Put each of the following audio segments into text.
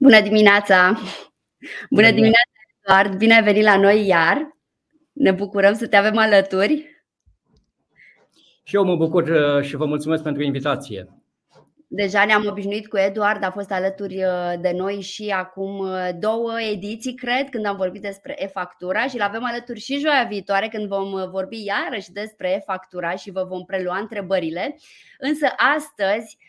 Bună dimineața! Bună dimineața, Eduard! Bine ai venit la noi iar! Ne bucurăm să te avem alături. Și eu mă bucur uh, și vă mulțumesc pentru invitație. Deja ne-am obișnuit cu Eduard, a fost alături uh, de noi și acum uh, două ediții, cred, când am vorbit despre e-factura și îl avem alături și joia viitoare când vom vorbi iarăși despre e-factura și vă vom prelua întrebările. Însă astăzi Uh,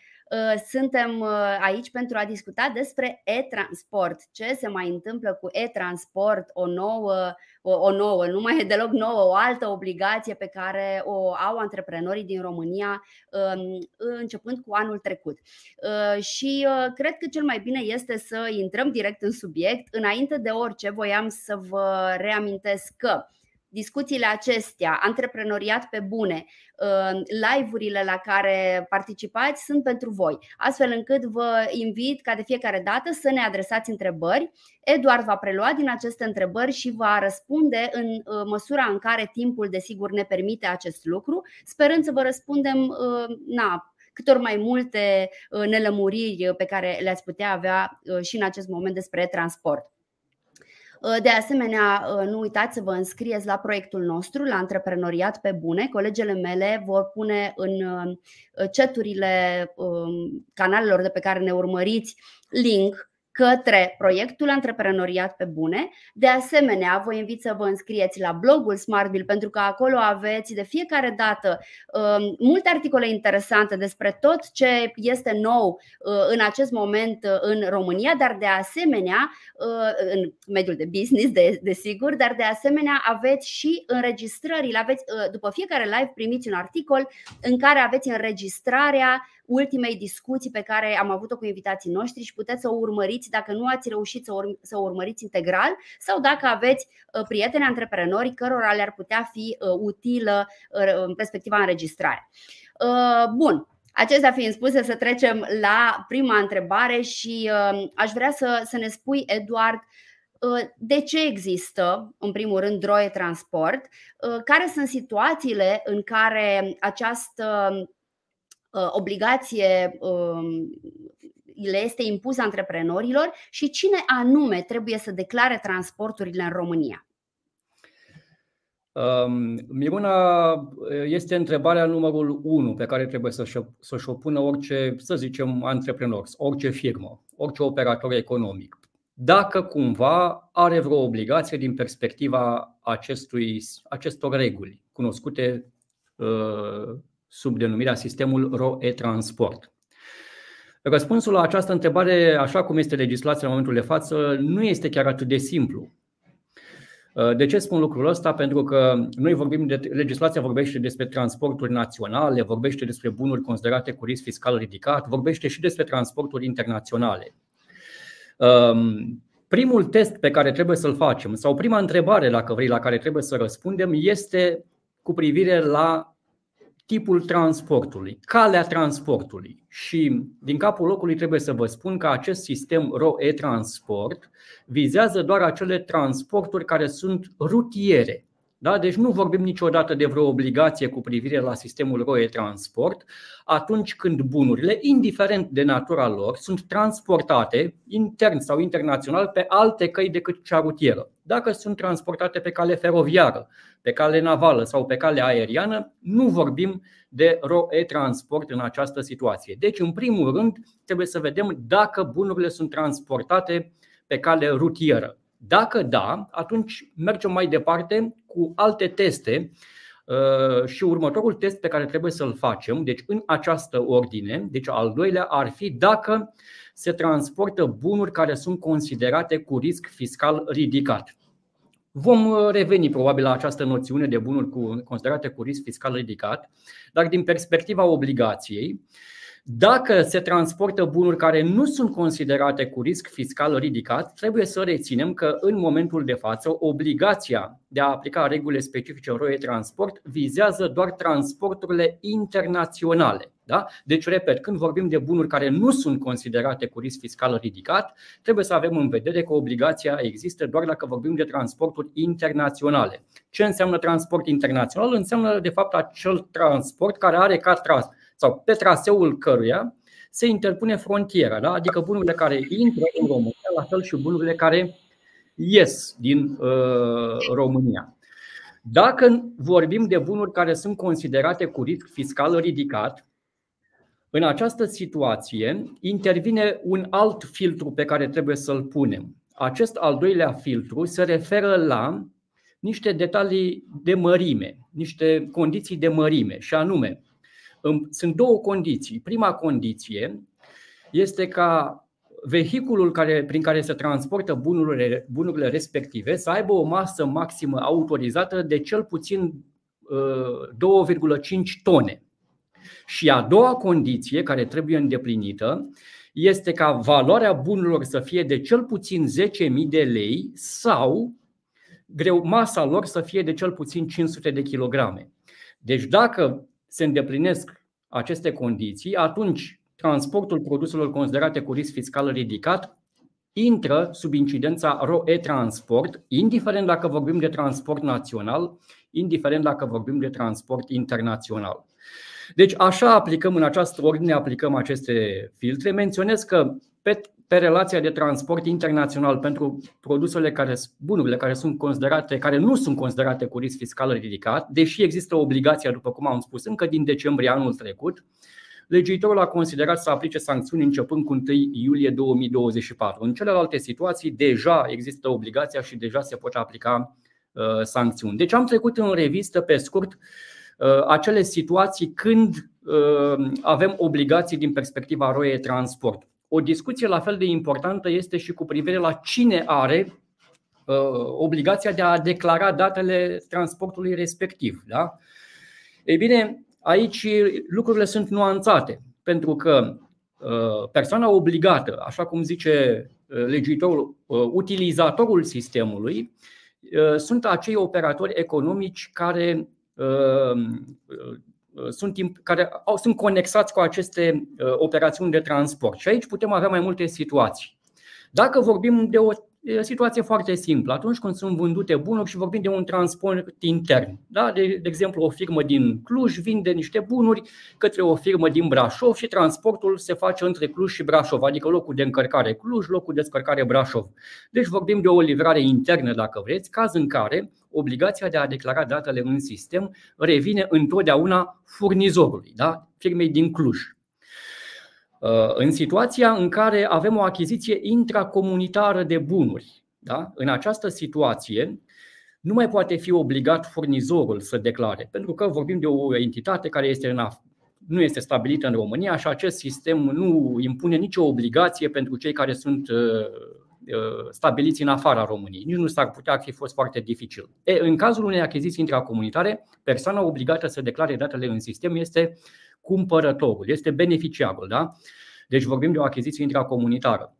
suntem uh, aici pentru a discuta despre e-transport. Ce se mai întâmplă cu e-transport, o nouă, o, o nouă, nu mai e deloc nouă, o altă obligație pe care o au antreprenorii din România um, începând cu anul trecut. Uh, și cred că cel mai bine este să intrăm direct în subiect. Înainte de orice, voiam să vă reamintesc că discuțiile acestea, antreprenoriat pe bune, uh, live-urile la care participați sunt pentru voi, astfel încât vă invit ca de fiecare dată să ne adresați întrebări. Eduard va prelua din aceste întrebări și va răspunde în uh, măsura în care timpul, desigur, ne permite acest lucru, sperând să vă răspundem uh, na, cât ori mai multe nelămuriri pe care le-ați putea avea și în acest moment despre transport. Uh, de asemenea, uh, nu uitați să vă înscrieți la proiectul nostru, la Antreprenoriat pe Bune. Colegele mele vor pune în uh, chaturile um, canalelor de pe care ne urmăriți link către proiectul Antreprenoriat pe Bune. De asemenea, vă invit să vă înscrieți la blogul Smartville pentru că acolo aveți de fiecare dată um, multe articole interesante despre tot ce este nou uh, în acest moment uh, în România, dar de asemenea uh, în mediul de business, de, desigur, dar de asemenea aveți și înregistrările. Aveți, după fiecare live primiți un articol în care aveți înregistrarea ultimei discuții pe care am avut-o cu invitații noștri și puteți să o urmăriți dacă nu ați reușit să o, să o urmăriți integral sau dacă aveți uh, prieteni antreprenori cărora le-ar putea fi uh, utilă uh, în perspectiva înregistrare. Bun, Acestea fiind spuse, să trecem la prima întrebare și aș vrea să, să ne spui, Eduard, de ce există, în primul rând, droie transport, care sunt situațiile în care această Uh, obligație um, le este impusă antreprenorilor și cine anume trebuie să declare transporturile în România? Um, Miruna, este întrebarea numărul 1 pe care trebuie să-și o pună orice, să zicem, antreprenor, orice firmă, orice operator economic. Dacă cumva are vreo obligație din perspectiva acestui, acestor reguli cunoscute uh, sub denumirea sistemul RO-E-Transport. Răspunsul la această întrebare, așa cum este legislația în momentul de față, nu este chiar atât de simplu. De ce spun lucrul ăsta? Pentru că noi vorbim de legislația vorbește despre transporturi naționale, vorbește despre bunuri considerate cu risc fiscal ridicat, vorbește și despre transporturi internaționale. Primul test pe care trebuie să-l facem, sau prima întrebare, dacă vrei, la care trebuie să răspundem, este cu privire la tipul transportului, calea transportului. Și din capul locului trebuie să vă spun că acest sistem RO-E-Transport vizează doar acele transporturi care sunt rutiere. Da? Deci nu vorbim niciodată de vreo obligație cu privire la sistemul ROE transport atunci când bunurile, indiferent de natura lor, sunt transportate intern sau internațional pe alte căi decât cea rutieră. Dacă sunt transportate pe cale feroviară, pe cale navală sau pe cale aeriană, nu vorbim de ROE transport în această situație. Deci, în primul rând, trebuie să vedem dacă bunurile sunt transportate pe cale rutieră. Dacă da, atunci mergem mai departe cu alte teste uh, și următorul test pe care trebuie să-l facem, deci în această ordine, deci al doilea ar fi dacă se transportă bunuri care sunt considerate cu risc fiscal ridicat. Vom uh, reveni probabil la această noțiune de bunuri considerate cu risc fiscal ridicat, dar din perspectiva obligației, dacă se transportă bunuri care nu sunt considerate cu risc fiscal ridicat, trebuie să reținem că în momentul de față obligația de a aplica regulile specifice ROE transport vizează doar transporturile internaționale. Da? Deci, repet, când vorbim de bunuri care nu sunt considerate cu risc fiscal ridicat, trebuie să avem în vedere că obligația există doar dacă vorbim de transporturi internaționale. Ce înseamnă transport internațional? Înseamnă, de fapt, acel transport care are ca tras sau pe traseul căruia se interpune frontiera, da? adică bunurile care intră în România, la fel și bunurile care ies din uh, România. Dacă vorbim de bunuri care sunt considerate cu risc fiscal ridicat, în această situație intervine un alt filtru pe care trebuie să-l punem. Acest al doilea filtru se referă la niște detalii de mărime, niște condiții de mărime, și anume, sunt două condiții. Prima condiție este ca vehiculul care, prin care se transportă bunurile, bunurile respective să aibă o masă maximă autorizată de cel puțin 2,5 uh, tone. Și a doua condiție care trebuie îndeplinită este ca valoarea bunurilor să fie de cel puțin 10.000 de lei sau greu, masa lor să fie de cel puțin 500 de kilograme. Deci dacă se îndeplinesc aceste condiții, atunci transportul produselor considerate cu risc fiscal ridicat intră sub incidența ROE-transport, indiferent dacă vorbim de transport național, indiferent dacă vorbim de transport internațional. Deci așa aplicăm în această ordine, aplicăm aceste filtre. Menționez că pe, pe relația de transport internațional pentru produsele care, bunurile care sunt considerate, care nu sunt considerate cu risc fiscal ridicat, deși există obligația, după cum am spus, încă din decembrie anul trecut, legiuitorul a considerat să aplice sancțiuni începând cu 1 iulie 2024. În celelalte situații deja există obligația și deja se pot aplica uh, sancțiuni. Deci am trecut în revistă pe scurt uh, acele situații când uh, avem obligații din perspectiva ROE Transport. O discuție la fel de importantă este și cu privire la cine are obligația de a declara datele transportului respectiv. Da? Ei bine, aici lucrurile sunt nuanțate, pentru că uh, persoana obligată, așa cum zice uh, legiuitorul, uh, utilizatorul sistemului, sunt acei operatori economici care sunt, care au, sunt conexați cu aceste operațiuni de transport. Și aici putem avea mai multe situații. Dacă vorbim de o E o situație foarte simplă. Atunci când sunt vândute bunuri și vorbim de un transport intern, da? de, de exemplu, o firmă din Cluj vinde niște bunuri către o firmă din Brașov și transportul se face între Cluj și Brașov, adică locul de încărcare Cluj, locul de descărcare Brașov. Deci vorbim de o livrare internă, dacă vreți, caz în care obligația de a declara datele în sistem revine întotdeauna furnizorului, da? firmei din Cluj. Uh, în situația în care avem o achiziție intracomunitară de bunuri, da? în această situație nu mai poate fi obligat furnizorul să declare, pentru că vorbim de o entitate care este în af- nu este stabilită în România și acest sistem nu impune nicio obligație pentru cei care sunt uh, uh, stabiliți în afara României. Nici nu s-ar putea fi fost foarte dificil. E, în cazul unei achiziții intracomunitare, persoana obligată să declare datele în sistem este cumpărătorul, este beneficiarul. Da? Deci vorbim de o achiziție intracomunitară.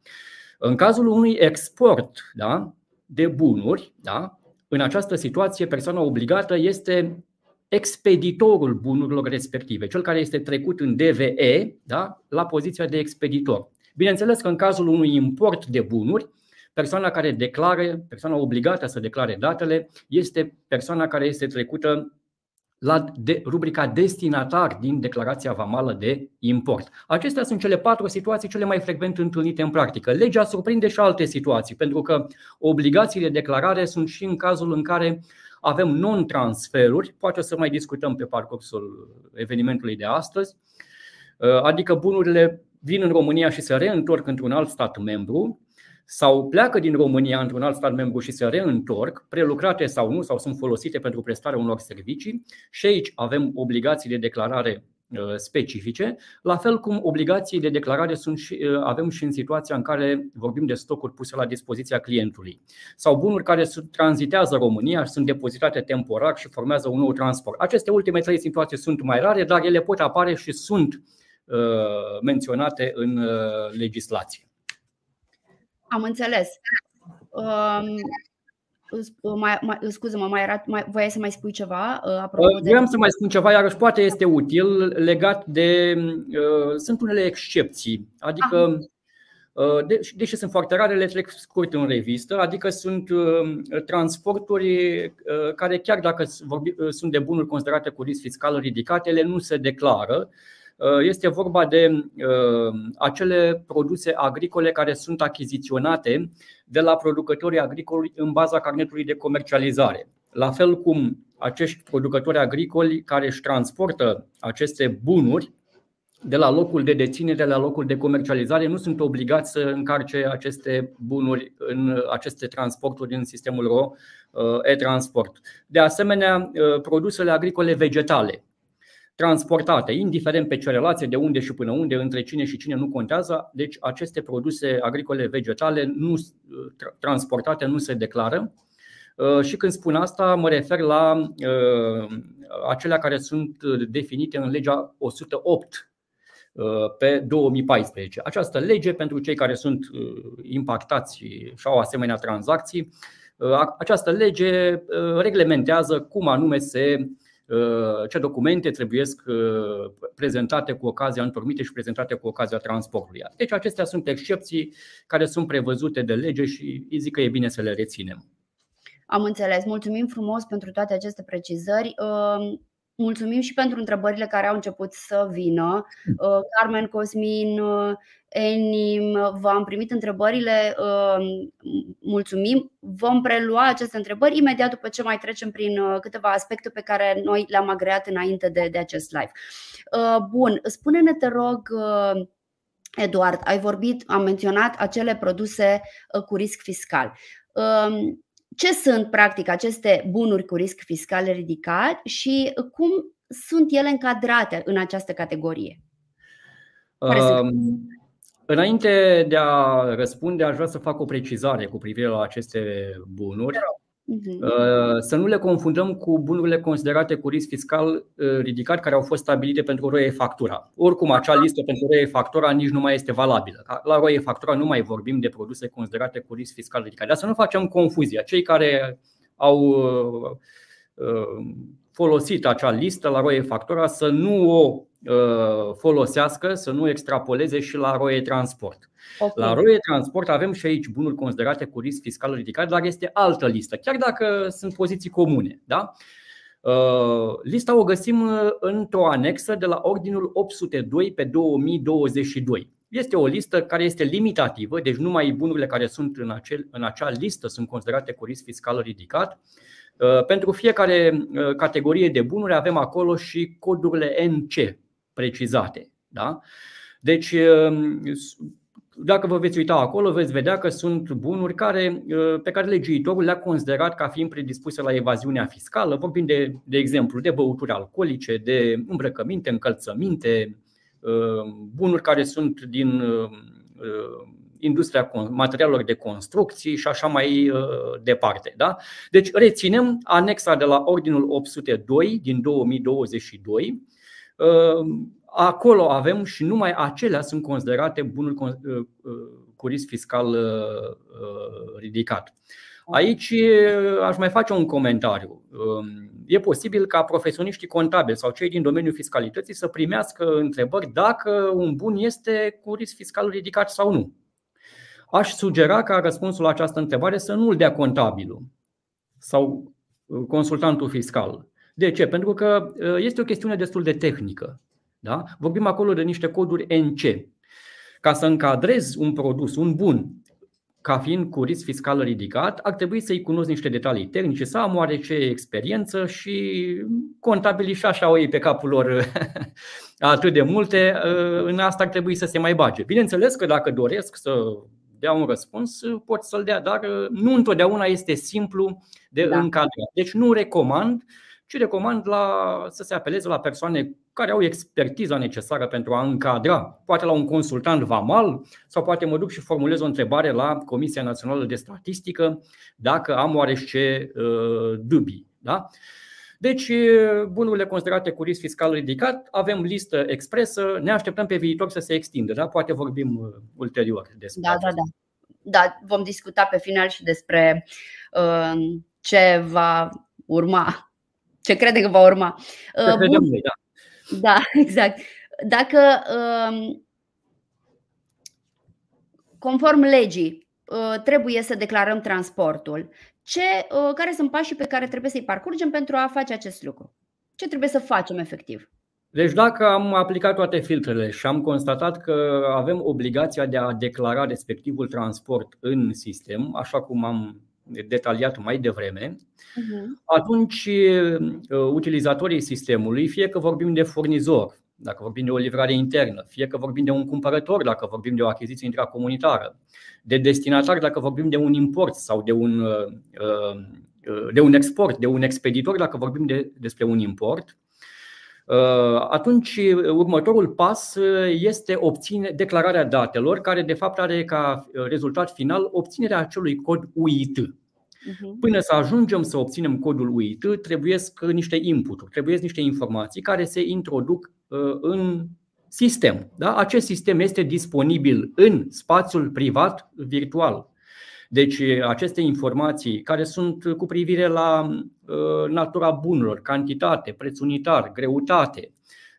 În cazul unui export da, de bunuri, da, în această situație, persoana obligată este expeditorul bunurilor respective, cel care este trecut în DVE da, la poziția de expeditor. Bineînțeles că în cazul unui import de bunuri, persoana care declare, persoana obligată să declare datele, este persoana care este trecută la de, rubrica destinatar din declarația vamală de import. Acestea sunt cele patru situații cele mai frecvent întâlnite în practică. Legea surprinde și alte situații, pentru că obligațiile de declarare sunt și în cazul în care avem non-transferuri, poate să mai discutăm pe parcursul evenimentului de astăzi, adică bunurile vin în România și se reîntorc într-un alt stat membru, sau pleacă din România într-un alt stat membru și se reîntorc, prelucrate sau nu, sau sunt folosite pentru prestarea unor servicii și aici avem obligații de declarare uh, specifice, la fel cum obligații de declarare sunt și, uh, avem și în situația în care vorbim de stocuri puse la dispoziția clientului sau bunuri care tranzitează România și sunt depozitate temporar și formează un nou transport. Aceste ultime trei situații sunt mai rare, dar ele pot apare și sunt uh, menționate în uh, legislație. Am înțeles. Um, mai, mai, scuză-mă, mai era, mai, voiai să mai spui ceva? Uh, apropo uh, Vreau de... să mai spun ceva, iarăși poate este util legat de. Uh, sunt unele excepții. Adică, uh, de, deși sunt foarte rare, le trec scurt în revistă, adică sunt uh, transporturi uh, care, chiar dacă vorbi, uh, sunt de bunuri considerate cu risc fiscal ridicat, ele nu se declară Este vorba de acele produse agricole care sunt achiziționate de la producătorii agricoli în baza carnetului de comercializare. La fel cum acești producători agricoli care își transportă aceste bunuri de la locul de deținere la locul de comercializare nu sunt obligați să încarce aceste bunuri în aceste transporturi în sistemul RO uh, e-transport. De asemenea, uh, produsele agricole vegetale transportate, indiferent pe ce relație, de unde și până unde, între cine și cine nu contează, deci aceste produse agricole vegetale nu, uh, transportate nu se declară. Și când spun asta, mă refer la acelea care sunt definite în legea 108 Uh, pe 2014. Această lege, pentru cei care sunt uh, impactați și au asemenea tranzacții, uh, această lege reglementează cum anume se ce documente trebuie prezentate cu ocazia întormite și prezentate cu ocazia transportului. Deci acestea sunt excepții care sunt prevăzute de lege și zic că e bine să le reținem. Am înțeles. Mulțumim frumos pentru toate aceste precizări. Mulțumim și pentru întrebările care au început să vină. Mm. Uh, Carmen, Cosmin, uh, Enim, v-am primit întrebările, uh, mulțumim. Vom prelua aceste întrebări imediat după ce mai trecem prin câteva aspecte pe care noi le-am agreat înainte de, de acest live. Bun, spune-ne, te rog, Eduard, ai vorbit, am menționat acele produse cu risc fiscal ce sunt practic aceste bunuri cu risc fiscal ridicat și cum sunt ele încadrate în această categorie? Um, înainte de a răspunde, aș vrea să fac o precizare cu privire la aceste bunuri. Mhm. Uh, să nu le confundăm cu bunurile considerate cu risc fiscal uh, ridicat care au fost stabilite pentru roie factura. Oricum, acea listă pentru roie factura nici nu mai este valabilă. La roie factura nu mai vorbim de produse considerate cu risc fiscal ridicat. Dar să nu facem confuzia. Cei care au uh, folosit acea listă la roie factura să nu o folosească, să nu extrapoleze și la roie transport. Okay. La Roie Transport avem și aici bunuri considerate cu risc fiscal ridicat, dar este altă listă, chiar dacă sunt poziții comune. Da? Uh, lista o găsim uh, într-o anexă de la Ordinul 802 pe 2022. Este o listă care este limitativă, deci numai bunurile care sunt în, acel, în acea listă sunt considerate cu risc fiscal ridicat. Uh, pentru fiecare categorie de bunuri avem acolo și codurile NC precizate. Da? Deci dacă vă veți uita acolo, veți vedea că sunt bunuri care, uh, pe care legiuitorul le-a considerat ca fiind predispuse la evaziunea fiscală. Vorbim de, de exemplu de băuturi alcoolice, de îmbrăcăminte, încălțăminte, uh, bunuri care sunt din uh, industria materialelor de construcții și așa mai departe. Da? Deci reținem anexa de la Ordinul 802 din 2022 Acolo avem și numai acelea sunt considerate bunuri uh, uh, cu risc fiscal uh, ridicat. Aici aș mai face un comentariu. Um, e posibil ca profesioniștii contabili sau cei din domeniul fiscalității să primească întrebări dacă un bun este cu risc fiscal ridicat sau nu. Aș sugera ca răspunsul la această întrebare să nu îl dea contabilul sau consultantul fiscal. De ce? Pentru că este o chestiune destul de tehnică. Da? Vorbim acolo de niște coduri NC. Ca să încadrezi un produs, un bun, ca fiind cu risc fiscal ridicat, ar trebui să-i cunosc niște detalii tehnice, să am oarece experiență și contabilii și așa o iei pe capul lor atât de multe, în asta ar trebui să se mai bage. Bineînțeles că dacă doresc să dea un răspuns, pot să-l dea, dar nu întotdeauna este simplu de da. încadrat. Deci nu recomand, ci recomand la, să se apeleze la persoane care au expertiza necesară pentru a încadra, poate la un consultant vamal sau poate mă duc și formulez o întrebare la Comisia Națională de Statistică dacă am oarește uh, dubii. Da? Deci, uh, bunurile considerate cu risc fiscal ridicat, avem listă expresă, ne așteptăm pe viitor să se extindă, da? poate vorbim uh, ulterior despre Da, da, da. Da, vom discuta pe final și despre uh, ce va urma, ce crede că va urma. Uh, bun. Noi, da. Da, exact. Dacă um, conform legii uh, trebuie să declarăm transportul, ce, uh, care sunt pașii pe care trebuie să-i parcurgem pentru a face acest lucru? Ce trebuie să facem efectiv? Deci dacă am aplicat toate filtrele și am constatat că avem obligația de a declara respectivul transport în sistem, așa cum am detaliat mai devreme, uh-huh. atunci uh, utilizatorii sistemului, fie că vorbim de furnizor, dacă vorbim de o livrare internă, fie că vorbim de un cumpărător, dacă vorbim de o achiziție intracomunitară, de destinatar, dacă vorbim de un import sau de un, uh, uh, de un export, de un expeditor, dacă vorbim de, despre un import, atunci următorul pas este obține, declararea datelor, care de fapt are ca rezultat final obținerea acelui cod UIT. Mhm. Până să ajungem să obținem codul UIT, trebuie niște input trebuie niște informații care se introduc uh, în sistem. Da? Acest sistem este disponibil în spațiul privat virtual. Deci aceste informații care sunt cu privire la uh, natura bunurilor, cantitate, preț unitar, greutate,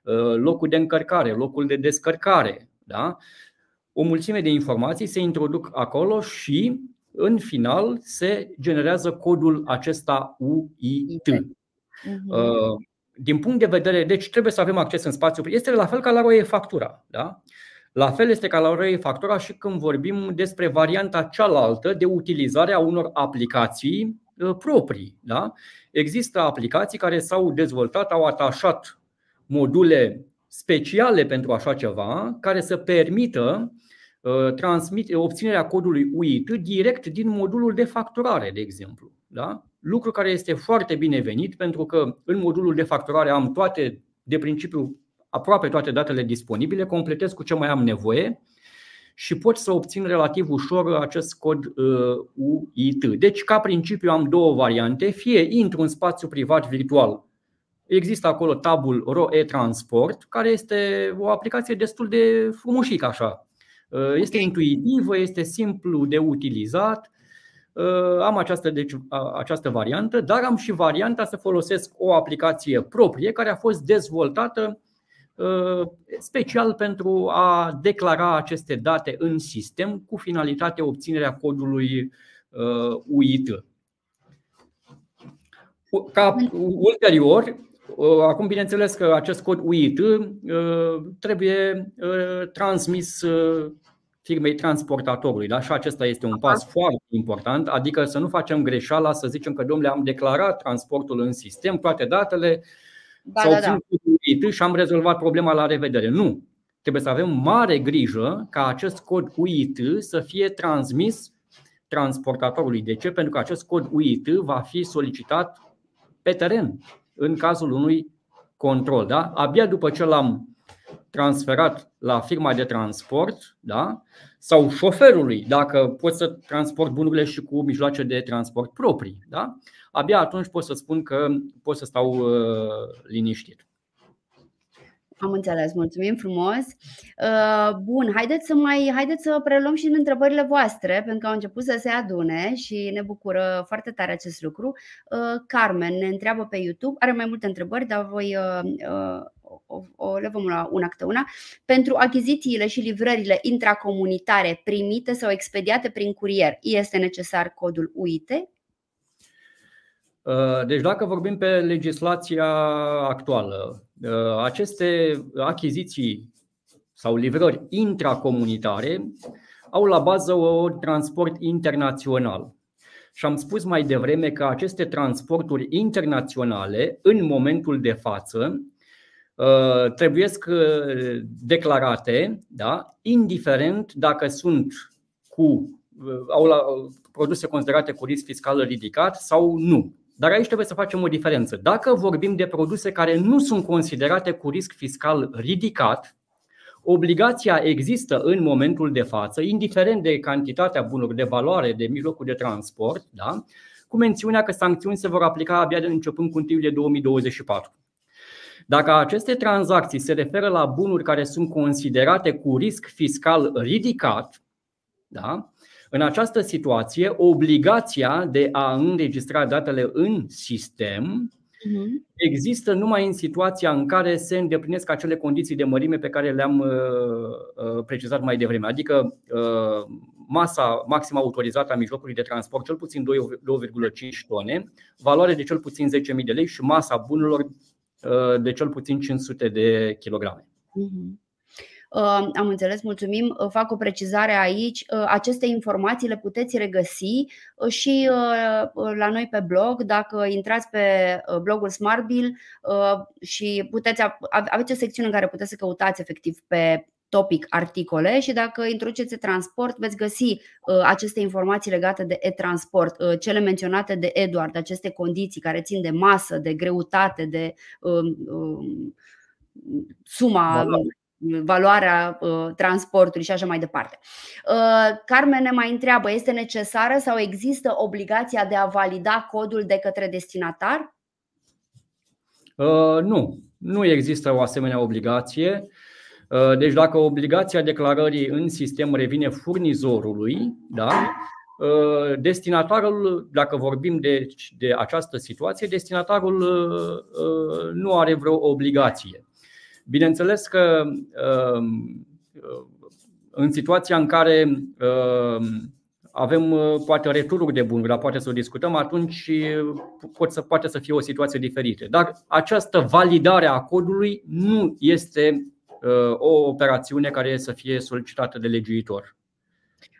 uh, locul de încărcare, locul de descărcare, da? o mulțime de informații se introduc acolo și în final se generează codul acesta UIT. Mhm. Uh, din punct de vedere, deci trebuie să avem acces în spațiu. Este la fel ca la roie factura. Da? La fel este ca la roie factura și când vorbim despre varianta cealaltă de utilizare a unor aplicații uh, proprii. Da? Există aplicații care s-au dezvoltat, au atașat module speciale pentru așa ceva, care să permită Uh, transmit, obținerea codului UIT direct din modulul de facturare, de exemplu. Da? Lucru care este foarte binevenit pentru că în modulul de facturare am toate, de principiu, aproape toate datele disponibile, completez cu ce mai am nevoie și pot să obțin relativ ușor acest cod uh, UIT. Deci, ca principiu, am două variante. Fie intru în spațiu privat virtual Există acolo tabul ROE Transport, care este o aplicație destul de frumușică așa. Uh, este intuitivă, este simplu de utilizat. Uh, am această, deci, această variantă, dar am și varianta să folosesc o aplicație proprie care a fost dezvoltată uh, special pentru a declara aceste date în sistem cu finalitatea obținerea codului UIT. Ca ulterior, acum bineînțeles că acest cod UIT trebuie transmis firmei transportatorului. Da? Și acesta este un pas foarte important, adică să nu facem greșeala să zicem că, domnule, am declarat transportul în sistem, toate datele, da, s-au da, da. și am rezolvat problema la revedere. Nu. Trebuie să avem mare grijă ca acest cod UIT să fie transmis transportatorului. De ce? Pentru că acest cod UIT va fi solicitat pe teren în cazul unui control. Da? Abia după ce l-am transferat la firma de transport da? sau șoferului, dacă pot să transport bunurile și cu mijloace de transport proprii. Da? Abia atunci pot să spun că pot să stau uh, liniștit. Am înțeles, mulțumim frumos. Uh, bun, haideți să mai haideți să preluăm și în întrebările voastre, pentru că au început să se adune și ne bucură foarte tare acest lucru. Uh, Carmen ne întreabă pe YouTube, are mai multe întrebări, dar voi o, o le vom lua una câte una, pentru achizițiile și livrările intracomunitare primite sau expediate prin curier, este necesar codul UIT? Uh, deci dacă vorbim pe legislația actuală, uh, aceste achiziții sau livrări intracomunitare au la bază un transport internațional. Și am spus mai devreme că aceste transporturi internaționale, în momentul de față, Uh, trebuie uh, declarate, da? indiferent dacă sunt cu, uh, au la, produse considerate cu risc fiscal ridicat sau nu. Dar aici trebuie să facem o diferență. Dacă vorbim de produse care nu sunt considerate cu risc fiscal ridicat, obligația există în momentul de față, indiferent de cantitatea bunurilor, de valoare, de mijlocul de transport, da? cu mențiunea că sancțiuni se vor aplica abia de începând cu 1 2024. Dacă aceste tranzacții se referă la bunuri care sunt considerate cu risc fiscal ridicat, da? În această situație, obligația de a înregistra datele în sistem mhm. există numai în situația în care se îndeplinesc acele condiții de mărime pe care le-am uh, uh, precizat mai devreme, adică uh, masa maximă autorizată a mijlocului de transport cel puțin 2,5 tone, valoare de cel puțin 10.000 de lei și masa bunurilor de cel puțin 500 de kilograme. Uh-huh. Am înțeles, mulțumim. Fac o precizare aici. Aceste informații le puteți regăsi și la noi pe blog. Dacă intrați pe blogul Smartbill și puteți, aveți o secțiune în care puteți să căutați efectiv pe topic articole și dacă introduceți transport veți găsi aceste informații legate de e-transport, cele menționate de Eduard, aceste condiții care țin de masă, de greutate, de suma valoarea uh, transportului și așa mai departe. Uh, Carmen ne mai întreabă, este necesară sau există obligația de a valida codul de către destinatar? Uh, nu, nu există o asemenea obligație. Uh, deci dacă obligația declarării în sistem revine furnizorului, da, uh, destinatarul, dacă vorbim de, de această situație, destinatarul uh, nu are vreo obligație. Bineînțeles că um, în situația în care um, avem poate retururi de bunuri, dar poate să o discutăm, atunci poate să, poate să fie o situație diferită. Dar această validare a codului nu este uh, o operațiune care să fie solicitată de legiuitor.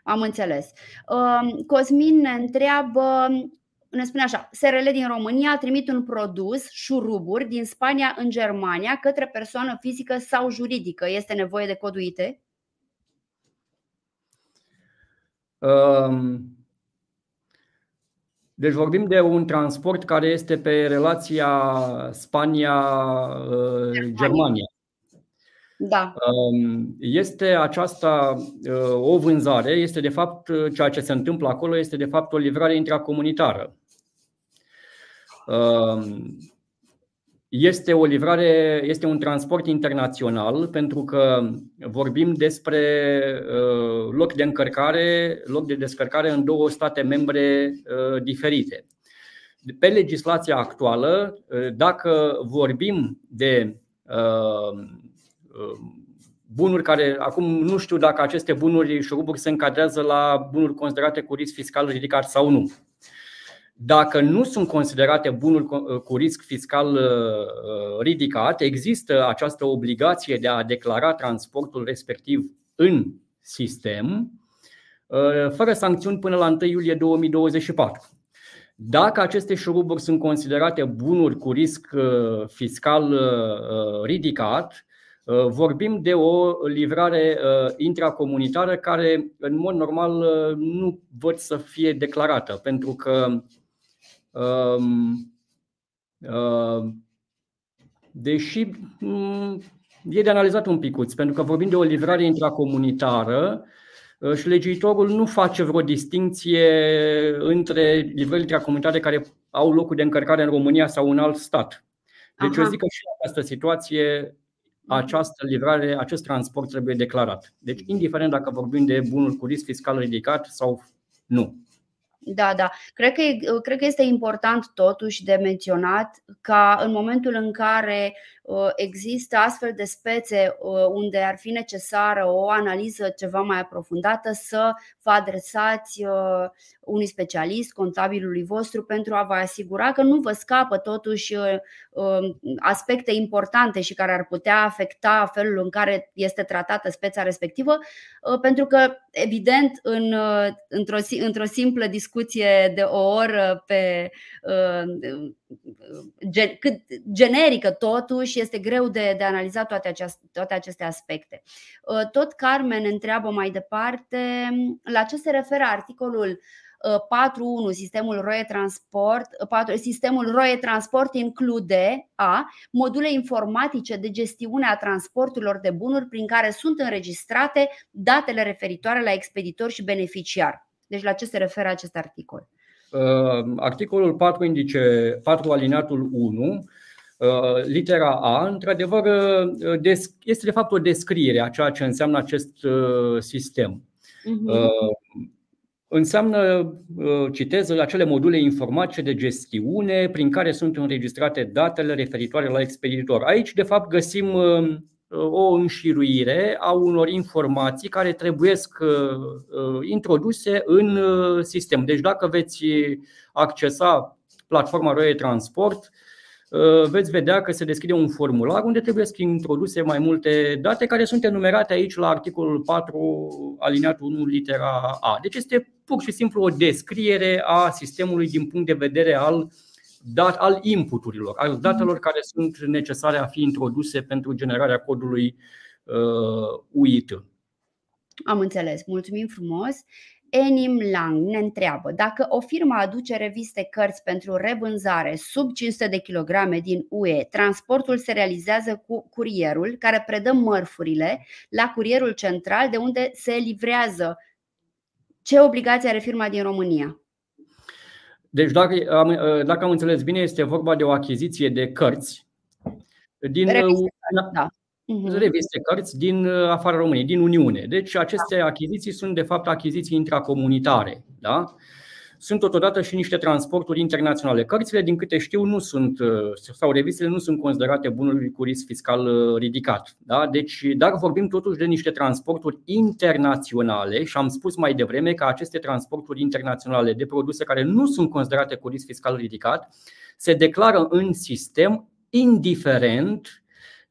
Am înțeles. Um, Cosmin ne întreabă ne spune așa, SRL din România trimit un produs, șuruburi, din Spania în Germania către persoană fizică sau juridică. Este nevoie de cod UIT? Um, deci vorbim de un transport care este pe relația Spania-Germania. Da. Um, este aceasta uh, o vânzare, este de fapt ceea ce se întâmplă acolo, este de fapt o livrare intracomunitară. Um, este o livrare, este un transport internațional pentru că vorbim despre uh, loc de încărcare, loc de descărcare în două state membre uh, diferite. Pe legislația actuală, uh, dacă vorbim de bunuri care, acum nu știu dacă aceste bunuri și ruburi se încadrează la bunuri considerate cu risc fiscal ridicat sau nu. Dacă nu sunt considerate bunuri cu risc fiscal uh, ridicat, există această obligație de a declara transportul respectiv în sistem, uh, fără sancțiuni până la 1 iulie 2024. Dacă aceste șuruburi sunt considerate bunuri cu risc uh, fiscal ridicat, vorbim de o livrare intracomunitară care, în mod normal, nu văd să fie declarată, pentru că Um, uh, deși um, e de analizat un picuț, pentru că vorbim de o livrare intracomunitară uh, și legiuitorul nu face vreo distinție între livrările intracomunitare care au locul de încărcare în România sau în alt stat. Deci Aha. eu zic că și în această situație această livrare, acest transport trebuie declarat. Deci, indiferent dacă vorbim de bunuri cu risc fiscal ridicat sau nu. Da, da. Cred că, cred că este important totuși de menționat ca în momentul în care uh, există astfel de spețe uh, unde ar fi necesară o analiză ceva mai aprofundată să vă adresați uh, unui specialist, contabilului vostru, pentru a vă asigura că nu vă scapă totuși um, aspecte importante și care ar putea afecta felul în care este tratată speța respectivă, pentru că, evident, în, într-o, într-o simplă discuție discuție de o oră pe uh, gen, cât generică totuși, este greu de, de analizat toate, aceast, toate aceste aspecte. Uh, tot Carmen întreabă mai departe la ce se referă articolul 4.1 sistemul ROE Transport 4, sistemul ROE Transport include a module informatice de gestiune a transporturilor de bunuri prin care sunt înregistrate datele referitoare la expeditor și beneficiar. Deci la ce se referă acest articol? Uh, articolul 4 indice 4 alineatul 1 uh, litera A, într-adevăr, uh, este de fapt o descriere a ceea ce înseamnă acest sistem. Uh-huh. Înseamnă, citez, acele module informatice de gestiune prin care sunt înregistrate datele referitoare la expeditor. Aici, de fapt, găsim o înșiruire a unor informații care trebuie uh, introduse în uh, sistem. Deci dacă veți accesa platforma Roie Transport, Uh, veți vedea că se deschide un formular unde trebuie să fie introduse mai multe date care sunt enumerate aici la articolul 4, alineatul 1, litera A. Deci este pur și simplu o descriere a sistemului din punct de vedere al, dat, al inputurilor, al datelor care sunt necesare a fi introduse pentru generarea codului uh, UIT. Am înțeles. Mulțumim frumos. Enim Lang ne întreabă dacă o firmă aduce reviste cărți pentru revânzare sub 500 de kilograme din UE, transportul se realizează cu curierul care predă mărfurile la curierul central de unde se livrează. Ce obligație are firma din România? Deci, dacă am, dacă am înțeles bine, este vorba de o achiziție de cărți din Reviste, da uh-huh. reviste, cărți din uh, afara României, din Uniune. Deci aceste da. achiziții sunt de fapt achiziții intracomunitare. Da? Sunt totodată și niște transporturi internaționale. Cărțile, din câte știu, nu sunt, uh, sau revistele nu sunt considerate bunuri cu risc fiscal uh, ridicat. Da? Deci, dar vorbim totuși de niște transporturi internaționale și am spus mai devreme că aceste transporturi internaționale de produse care nu sunt considerate cu risc fiscal ridicat se declară în sistem indiferent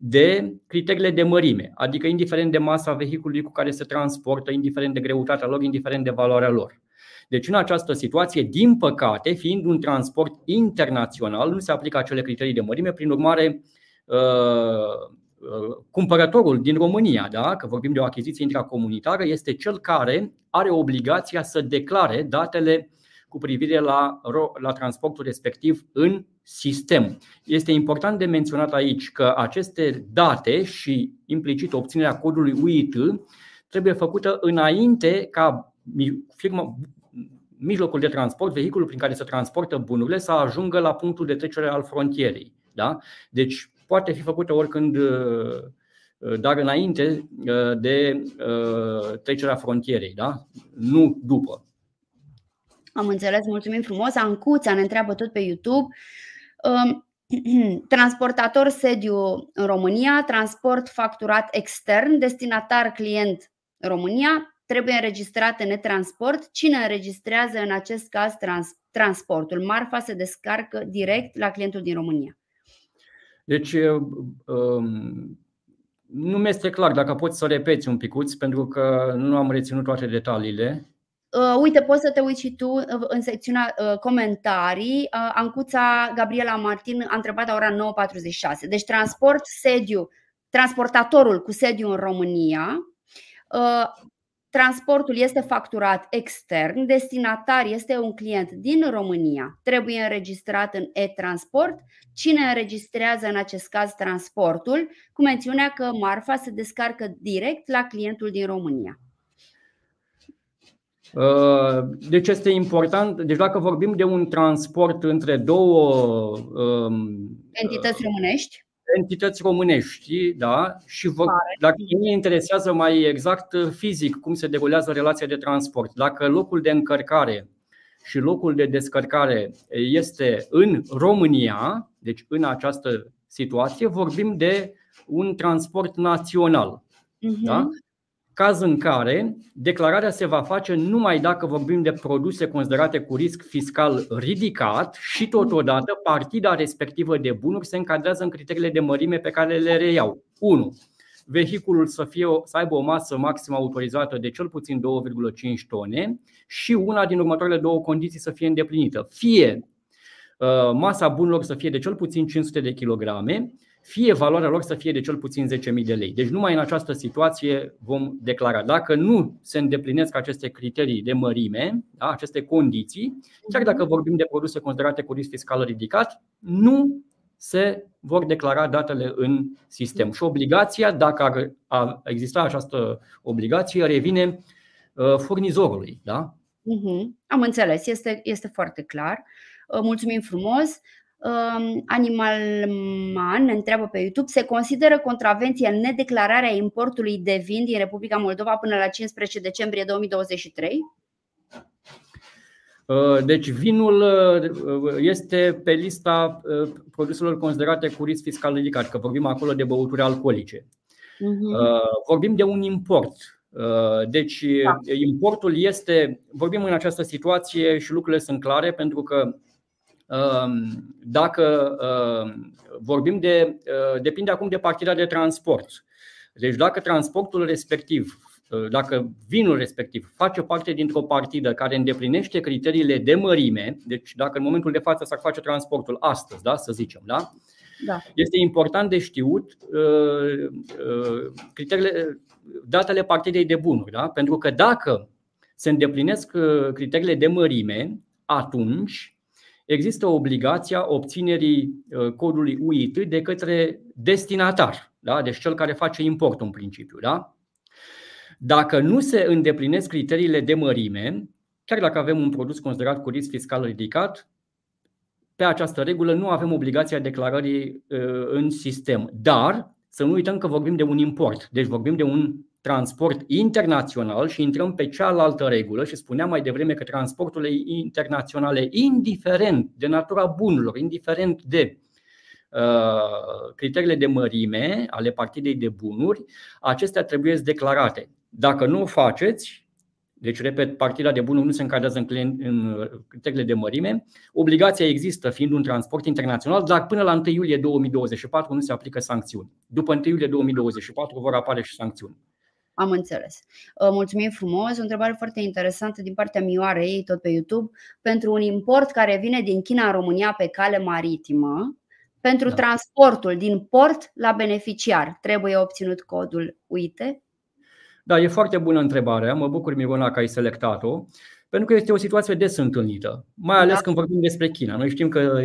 de criteriile de mărime, adică indiferent de masa vehiculului cu care se transportă, indiferent de greutatea lor, indiferent de valoarea lor. Deci, în această situație, din păcate, fiind un transport internațional, nu se aplică acele criterii de mărime, prin urmare, uh, uh, cumpărătorul din România, da? că vorbim de o achiziție intracomunitară, este cel care are obligația să declare datele cu privire la, la transportul respectiv în sistem. Este important de menționat aici că aceste date și implicit obținerea codului UIT trebuie făcută înainte ca firma, mijlocul de transport, vehiculul prin care se transportă bunurile, să ajungă la punctul de trecere al frontierei. Da? Deci poate fi făcută oricând, dar înainte de trecerea frontierei, da? nu după. Am înțeles, mulțumim frumos. Ancuța ne întreabă tot pe YouTube. Transportator sediu în România, transport facturat extern, destinatar client România, trebuie înregistrat în transport. Cine înregistrează în acest caz trans, transportul? Marfa se descarcă direct la clientul din România. Deci, um, nu mi este clar dacă poți să repeți un picuț, pentru că nu am reținut toate detaliile. Uh, uite, poți să te uiți și tu uh, în secțiunea uh, comentarii. Uh, Ancuța Gabriela Martin a întrebat la ora 9.46. Deci transport sediu, transportatorul cu sediu în România. Uh, transportul este facturat extern, destinatar este un client din România, trebuie înregistrat în e-transport. Cine înregistrează în acest caz transportul? Cu mențiunea că marfa se descarcă direct la clientul din România. Uh, deci este important, deci dacă vorbim de un transport între două um, entități românești, entități românești, da, și vor, dacă ne interesează mai exact fizic cum se derulează relația de transport, dacă locul de încărcare și locul de descărcare este în România, deci în această situație, vorbim de un transport național. Uh-huh. Da? Caz în care declararea se va face numai dacă vorbim de produse considerate cu risc fiscal ridicat și totodată partida respectivă de bunuri se încadrează în criteriile de mărime pe care le reiau. 1. Vehiculul să, fie, să aibă o masă maximă autorizată de cel puțin 2,5 tone și una din următoarele două condiții să fie îndeplinită. Fie uh, masa bunurilor să fie de cel puțin 500 de kilograme, fie valoarea lor să fie de cel puțin 10.000 de lei. Deci numai în această situație vom declara. Dacă nu se îndeplinesc aceste criterii de mărime, da, aceste condiții, chiar dacă vorbim de produse considerate cu risc fiscal ridicat, nu se vor declara datele în sistem. Și obligația, dacă ar exista această obligație, revine uh, furnizorului. Da? Uh-huh. Am înțeles, este, este foarte clar. Uh, mulțumim frumos. Animal Man ne întreabă pe YouTube Se consideră contravenție nedeclararea importului de vin din Republica Moldova până la 15 decembrie 2023? Uh, deci vinul uh, este pe lista uh, produselor considerate cu risc fiscal ridicat, că vorbim acolo de băuturi alcoolice. Uh-huh. Vorbim de un import. Deci da. importul este, vorbim în această situație și lucrurile sunt clare pentru că um, dacă um, vorbim de. Uh, depinde acum de partida de transport. Deci, dacă transportul respectiv, uh, dacă vinul respectiv face parte dintr-o partidă care îndeplinește criteriile de mărime, deci dacă în momentul de față s-ar face transportul astăzi, da, să zicem, da? Da. Este important de știut uh, uh, criteriile, datele partidei de bunuri, da? pentru că dacă se îndeplinesc uh, criteriile de mărime, atunci există obligația obținerii uh, codului UIT de către destinatar, da? deci cel care face importul în principiu. Da? Dacă nu se îndeplinesc criteriile de mărime, chiar dacă avem un produs considerat cu risc fiscal ridicat, pe această regulă nu avem obligația declarării uh, în sistem. Dar să nu uităm că vorbim de un import, deci vorbim de un transport internațional și intrăm pe cealaltă regulă și spuneam mai devreme că transporturile internaționale, indiferent de natura bunurilor, indiferent de uh, criteriile de mărime ale partidei de bunuri, acestea trebuie declarate. Dacă nu o faceți, deci, repet, partida de bunuri nu se încadrează în, în criteriile de mărime. Obligația există fiind un transport internațional, dar până la 1 iulie 2024 nu se aplică sancțiuni. După 1 iulie 2024 vor apare și sancțiuni. Am înțeles. Uh, mulțumim frumos. O întrebare foarte interesantă din partea Mioarei, tot pe YouTube. Pentru un import care vine din China în România pe cale maritimă, pentru da. transportul din port la beneficiar, trebuie obținut codul UITE? Da, e foarte bună întrebarea. Mă bucur, Mirona, că ai selectat-o. Pentru că este o situație des întâlnită, mai ales da. când vorbim despre China. Noi știm că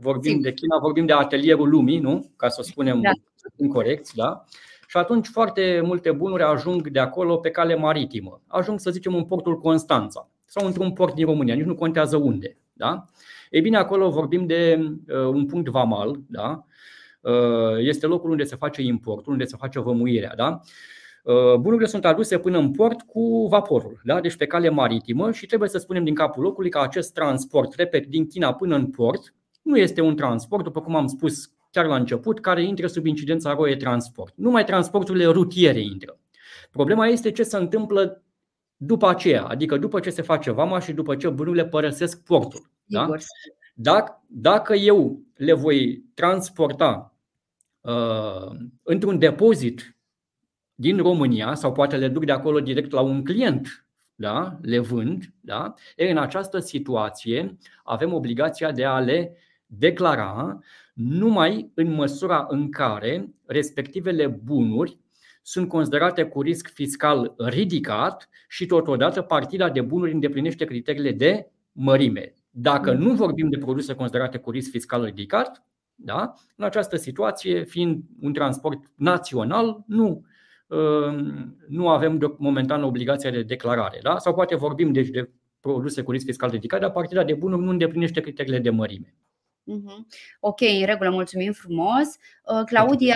vorbim Sim. de China, vorbim de atelierul lumii, nu? Ca să spunem da. incorrect, da? Și atunci foarte multe bunuri ajung de acolo pe cale maritimă. Ajung, să zicem, în portul Constanța sau într-un port din România, nici nu contează unde. Da? Ei bine, acolo vorbim de uh, un punct vamal, da? uh, este locul unde se face importul, unde se face vămuirea. Da? Uh, bunurile sunt aduse până în port cu vaporul, da? deci pe cale maritimă și trebuie să spunem din capul locului că acest transport, repet, din China până în port, nu este un transport, după cum am spus chiar la început, care intră sub incidența ROE transport. Numai transporturile rutiere intră. Problema este ce se întâmplă după aceea, adică după ce se face vama și după ce bunurile părăsesc portul. Da? Dacă, dacă eu le voi transporta uh, într-un depozit din România sau poate le duc de acolo direct la un client, da? le vând, da? E, în această situație avem obligația de a le declara numai în măsura în care respectivele bunuri sunt considerate cu risc fiscal ridicat și totodată partida de bunuri îndeplinește criteriile de mărime. Dacă nu vorbim de produse considerate cu risc fiscal ridicat, da? în această situație, fiind un transport național, nu, um, nu avem momentan obligația de declarare. Da? Sau poate vorbim deci de produse cu risc fiscal ridicat, dar partida de bunuri nu îndeplinește criteriile de mărime. Mhm. Ok, în regulă, mulțumim frumos. Uh, Claudia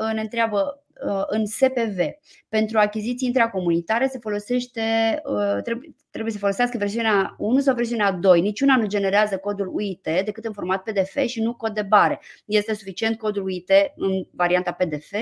uh, ne întreabă uh, în SPV. Pentru achiziții intracomunitare se folosește, trebuie să folosească versiunea 1 sau versiunea 2. Niciuna nu generează codul UIT decât în format PDF și nu cod de bare. Este suficient codul UIT în varianta PDF?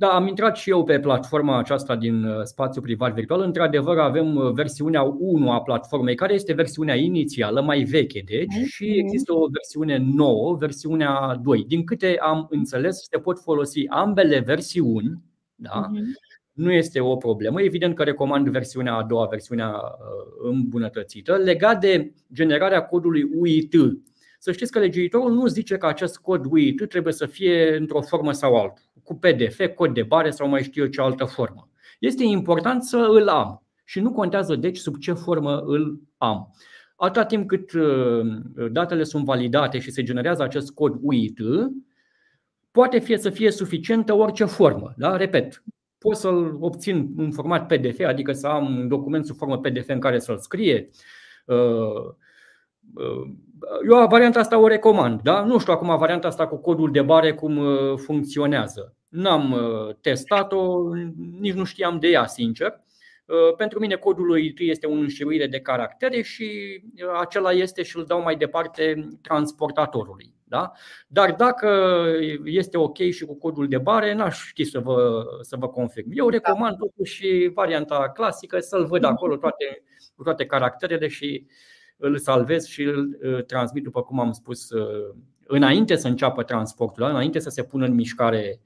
Da, am intrat și eu pe platforma aceasta din uh, spațiu privat virtual. Într-adevăr, avem uh, versiunea 1 a platformei, care este versiunea inițială, mai veche, deci, mhm. și există o versiune nouă, versiunea 2. Din câte am înțeles, se pot folosi ambele versiuni, da? Uh-huh. Nu este o problemă. Evident că recomand versiunea a doua, versiunea uh, îmbunătățită. Legat de generarea codului UIT, să știți că legiuitorul nu zice că acest cod UIT trebuie să fie într-o formă sau altă cu PDF, cod de bare sau mai știu eu ce altă formă. Este important să îl am și nu contează deci sub ce formă îl am. Atâta timp cât uh, datele sunt validate și se generează acest cod UIT, poate fi să fie suficientă orice formă. Da? Repet, pot să-l obțin în format PDF, adică să am un document sub formă PDF în care să-l scrie. Uh, uh, eu varianta asta o recomand. Da? Nu știu acum varianta asta cu codul de bare cum funcționează. N-am uh, testat-o, nici nu știam de ea, sincer. Uh, pentru mine codul lui este o înșiruire de caractere și uh, acela este și îl dau mai departe transportatorului. Da? Dar dacă este ok și cu codul de bare, n-aș ști să vă, să vă confirm. Eu recomand totuși varianta clasică, să-l văd acolo toate, toate caracterele și îl salvez și îl transmit, după cum am spus, înainte să înceapă transportul, înainte să se pună în mișcare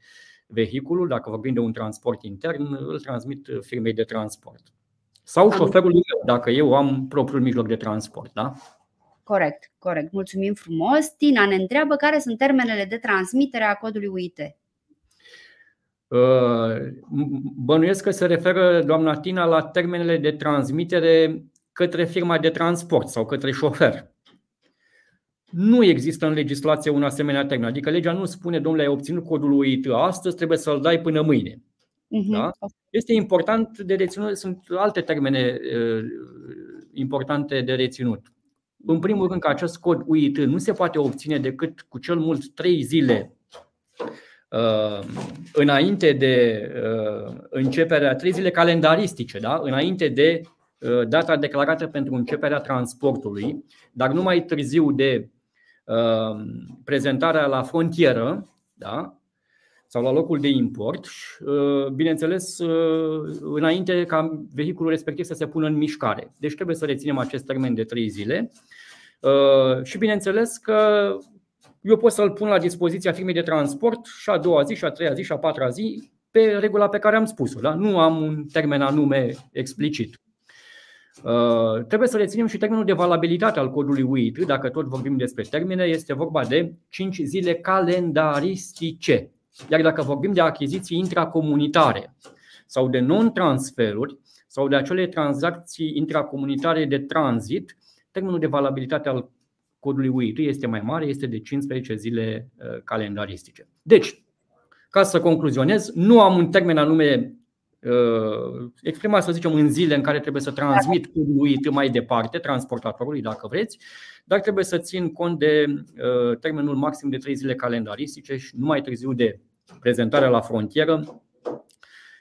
vehiculul, dacă vorbim de un transport intern, îl transmit firmei de transport. Sau șoferului meu, dacă eu am propriul mijloc de transport. Da? Corect, corect. Mulțumim frumos. Tina ne întreabă care sunt termenele de transmitere a codului UIT. Uh, bănuiesc că se referă doamna Tina la termenele de transmitere către firma de transport sau către șofer. Nu există în legislație un asemenea termen. Adică legea nu spune, domnule, ai obținut codul UIT astăzi, trebuie să-l dai până mâine. Uh-huh. Da? Este important de reținut, sunt alte termene uh, importante de reținut. În primul rând că acest cod UIT nu se poate obține decât cu cel mult 3 zile uh, înainte de uh, începerea, 3 zile calendaristice, da? înainte de uh, data declarată pentru începerea transportului, dar nu mai târziu de uh, prezentarea la frontieră, da? sau la locul de import, uh, bineînțeles, uh, înainte ca vehiculul respectiv să se pună în mișcare. Deci trebuie să reținem acest termen de 3 zile. Uh, și bineînțeles că eu pot să-l pun la dispoziția firmei de transport și a doua zi, și a treia zi, și a patra zi, pe regula pe care am spus-o. Da? Nu am un termen anume explicit. Uh, trebuie să reținem și termenul de valabilitate al codului UIT, dacă tot vorbim despre termene, este vorba de 5 zile calendaristice. Iar dacă vorbim de achiziții intracomunitare sau de non-transferuri sau de acele tranzacții intracomunitare de tranzit, termenul de valabilitate al codului UIT este mai mare, este de 15 zile uh, calendaristice. Deci, ca să concluzionez, nu am un termen anume uh, exprimat, să zicem, în zile în care trebuie să transmit codul UIT mai departe, transportatorului, dacă vreți, dar trebuie să țin cont de uh, termenul maxim de 3 zile calendaristice și nu mai târziu de prezentarea la frontieră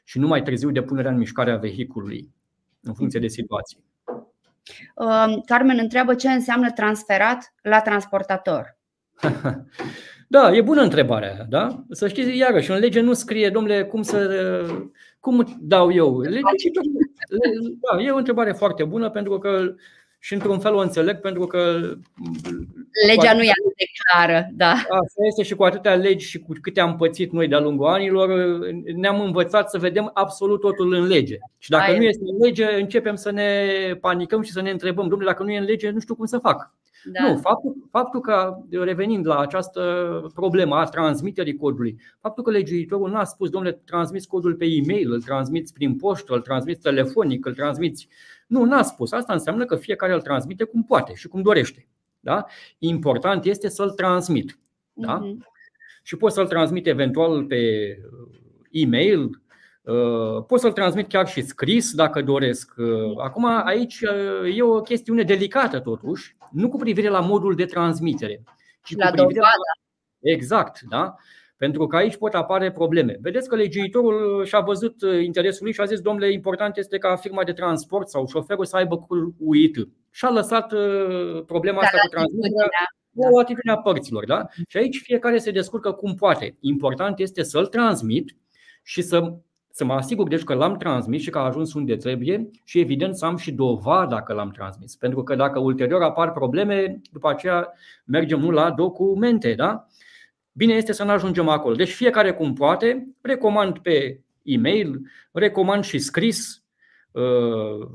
și nu mai târziu de punerea în mișcare a vehiculului, în funcție de situație. Carmen întreabă ce înseamnă transferat la transportator. Da, e bună întrebarea, da? Să știți, iarăși, în lege nu scrie, domnule, cum să cum dau eu. Lege, da, e o întrebare foarte bună pentru că și într-un fel o înțeleg pentru că legea nu e atât de clară, da. Asta este și cu atâtea legi și cu câte am pățit noi de-a lungul anilor, ne-am învățat să vedem absolut totul în lege. Și dacă Ai. nu este în lege, începem să ne panicăm și să ne întrebăm, domnule, dacă nu e în lege, nu știu cum să fac. Da. Nu, faptul, faptul că, revenind la această problemă a transmiterii codului, faptul că legiuitorul nu a spus, domnule, transmiți codul pe e-mail, îl transmiți prin poștă, îl transmiți telefonic, îl transmiți. Nu, n-a spus. Asta înseamnă că fiecare îl transmite cum poate și cum dorește. Da? Important este să-l transmit. Da? Uh-huh. Și pot să-l transmit eventual pe e-mail, uh, pot să-l transmit chiar și scris dacă doresc. Uh, acum, aici uh, e o chestiune delicată, totuși, nu cu privire la modul de transmitere, ci la cu privire la. Exact, da? Pentru că aici pot apare probleme. Vedeți că legiuitorul și-a văzut interesul lui și a zis, domnule, important este ca firma de transport sau șoferul să aibă cu UIT. Și a lăsat problema asta cu transmiterea la o atitudinea părților. Da? Și aici fiecare se descurcă cum poate. Important este să-l transmit și să să mă asigur deci că l-am transmis și că a ajuns unde trebuie și evident să am și dovada că l-am transmis. Pentru că dacă ulterior apar probleme, după aceea mergem nu la documente. Da? Bine este să nu ajungem acolo. Deci fiecare cum poate, recomand pe e-mail, recomand și scris. Uh,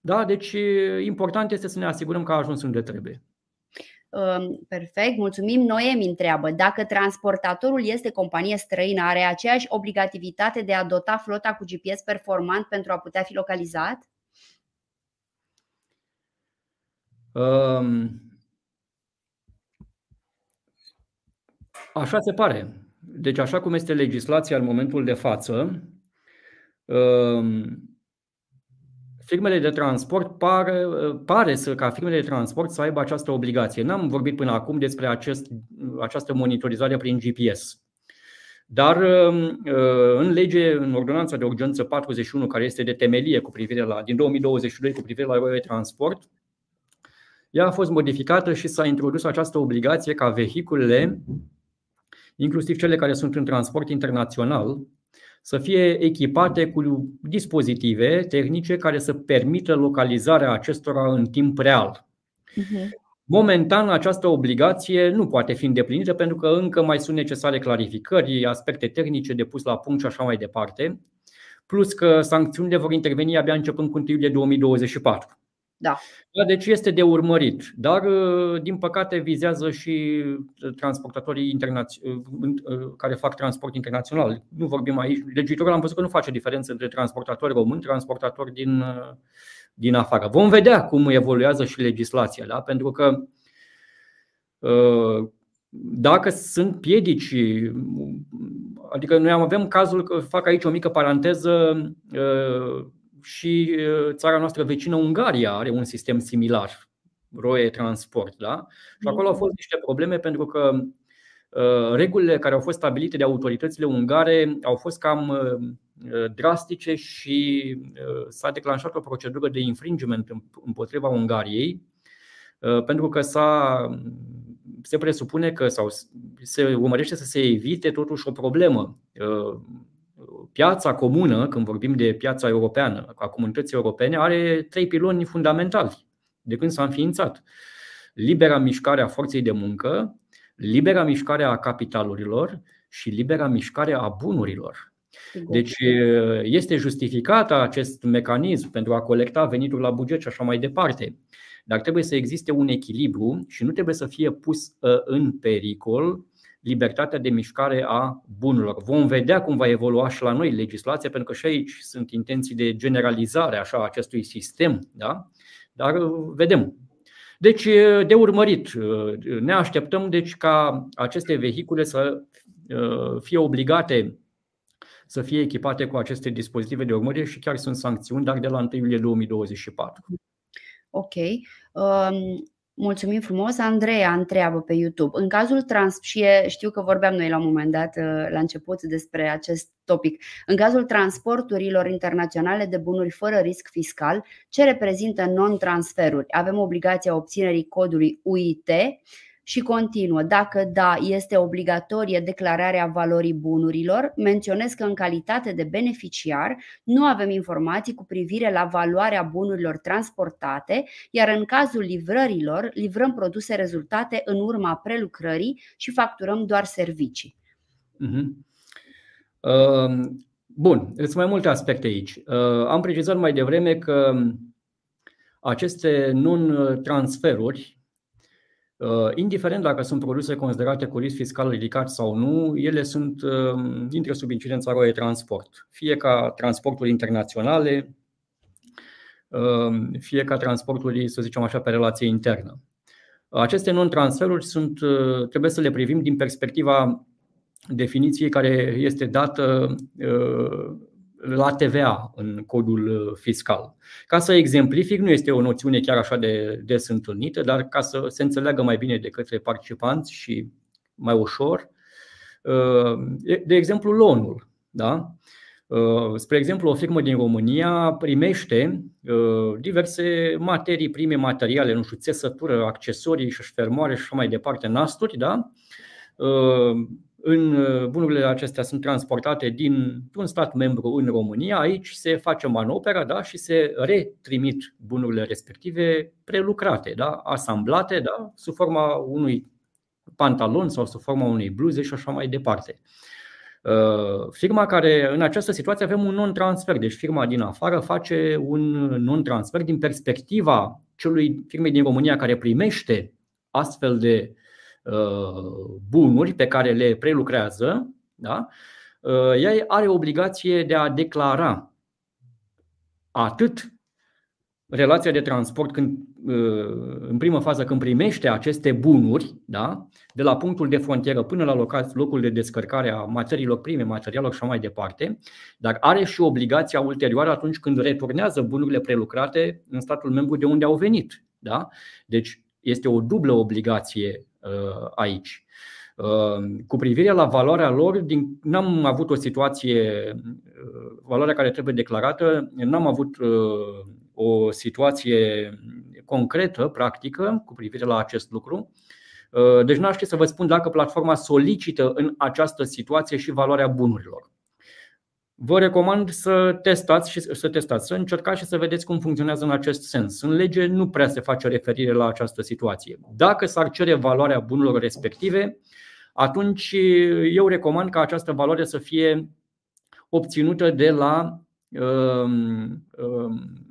da? Deci important este să ne asigurăm că a ajuns unde trebuie. Perfect, mulțumim. Noemi întreabă dacă transportatorul este companie străină, are aceeași obligativitate de a dota flota cu GPS performant pentru a putea fi localizat? Um, așa se pare. Deci, așa cum este legislația în momentul de față, um, firmele de transport pare, pare să ca firmele de transport să aibă această obligație. N-am vorbit până acum despre acest, această monitorizare prin GPS. Dar um, în lege, în ordonanța de urgență 41, care este de temelie cu privire la, din 2022 cu privire la de transport, ea a fost modificată și s-a introdus această obligație ca vehiculele, inclusiv cele care sunt în transport internațional, să fie echipate cu dispozitive tehnice care să permită localizarea acestora în timp real. Uh-huh. Momentan, această obligație nu poate fi îndeplinită pentru că încă mai sunt necesare clarificări, aspecte tehnice de pus la punct și așa mai departe. Plus că sancțiunile vor interveni abia începând cu 1 iulie 2024. Da. da. Deci este de urmărit, dar uh, din păcate vizează și uh, transportatorii internaționali uh, care fac transport internațional. Nu vorbim aici. Legiuitorul am văzut că nu face diferență între transportatori români, transportatori din, din afară. Vom vedea cum evoluează și legislația, da? pentru că dacă sunt piedici, adică noi avem cazul că fac aici o mică paranteză și țara noastră vecină, Ungaria, are un sistem similar, Roe Transport. Da? Și acolo au fost niște probleme pentru că regulile care au fost stabilite de autoritățile ungare au fost cam drastice și s-a declanșat o procedură de infringement împotriva Ungariei pentru că s-a, se presupune că sau se urmărește să se evite totuși o problemă piața comună, când vorbim de piața europeană, a comunității europene, are trei piloni fundamentali de când s-a înființat. Libera mișcare a forței de muncă, libera mișcare a capitalurilor și libera mișcare a bunurilor. Deci este justificat acest mecanism pentru a colecta venituri la buget și așa mai departe. Dar trebuie să existe un echilibru și nu trebuie să fie pus ă, în pericol libertatea de mișcare a bunurilor. Vom vedea cum va evolua și la noi legislația, pentru că și aici sunt intenții de generalizare așa, a acestui sistem, da? dar uh, vedem. Deci, de urmărit, uh, ne așteptăm deci ca aceste vehicule să uh, fie obligate să fie echipate cu aceste dispozitive de urmărire și chiar sunt sancțiuni, dar de la 1 iulie 2024. Ok. Um, Mulțumim frumos. Andreea întreabă pe YouTube. În cazul trans și știu că vorbeam noi la un moment dat uh, la început despre acest topic. În cazul transporturilor internaționale de bunuri fără risc fiscal, ce reprezintă non-transferuri? Avem obligația obținerii codului UIT și continuă. Dacă da, este obligatorie declararea valorii bunurilor, menționez că în calitate de beneficiar nu avem informații cu privire la valoarea bunurilor transportate, iar în cazul livrărilor livrăm produse rezultate în urma prelucrării și facturăm doar servicii. Uh-huh. Uh, bun, sunt mai multe aspecte aici. Uh, am precizat mai devreme că aceste non-transferuri Uh, indiferent dacă sunt produse considerate cu risc fiscal ridicat sau nu, ele sunt, uh, intră sub incidența ROE transport. Fie ca transporturi internaționale, uh, fie ca transporturi, să zicem așa, pe relație internă. Aceste non-transferuri sunt, trebuie să le privim din perspectiva definiției care este dată la TVA în codul uh, fiscal. Ca să exemplific, nu este o noțiune chiar așa de des întâlnită, dar ca să se înțeleagă mai bine de către participanți și mai ușor, uh, de exemplu, loanul. Da? Uh, spre exemplu, o firmă din România primește diverse materii prime materiale, nu știu, țesătură, accesorii și șfermoare și așa mai departe, nasturi, da? În uh, bunurile acestea sunt transportate din un stat membru în România, aici se face manopera da, și se retrimit bunurile respective prelucrate, da, asamblate da, sub forma unui pantalon sau sub forma unei bluze și așa mai departe. Uh, firma care, în această situație, avem un non-transfer, deci firma din afară face un non-transfer din perspectiva celui firmei din România care primește astfel de Uh, bunuri pe care le prelucrează, da? Uh, ea are obligație de a declara atât relația de transport când, uh, în primă fază când primește aceste bunuri, da? de la punctul de frontieră până la locul de descărcare a materiilor prime, materialelor și așa mai departe, dar are și obligația ulterioară atunci când returnează bunurile prelucrate în statul membru de unde au venit. Da? Deci este o dublă obligație Uh, aici. Uh, cu privire la valoarea lor, din, n-am avut o situație, uh, valoarea care trebuie declarată, n-am avut o situație concretă, practică, cu privire la acest lucru. Deci n-aș ști să vă spun dacă platforma solicită în această situație și valoarea bunurilor. Vă recomand să testați și să testați, să încercați și să vedeți cum funcționează în acest sens. În lege nu prea se face referire la această situație. Dacă s-ar cere valoarea bunurilor respective, atunci eu recomand ca această valoare să fie obținută de la um, um,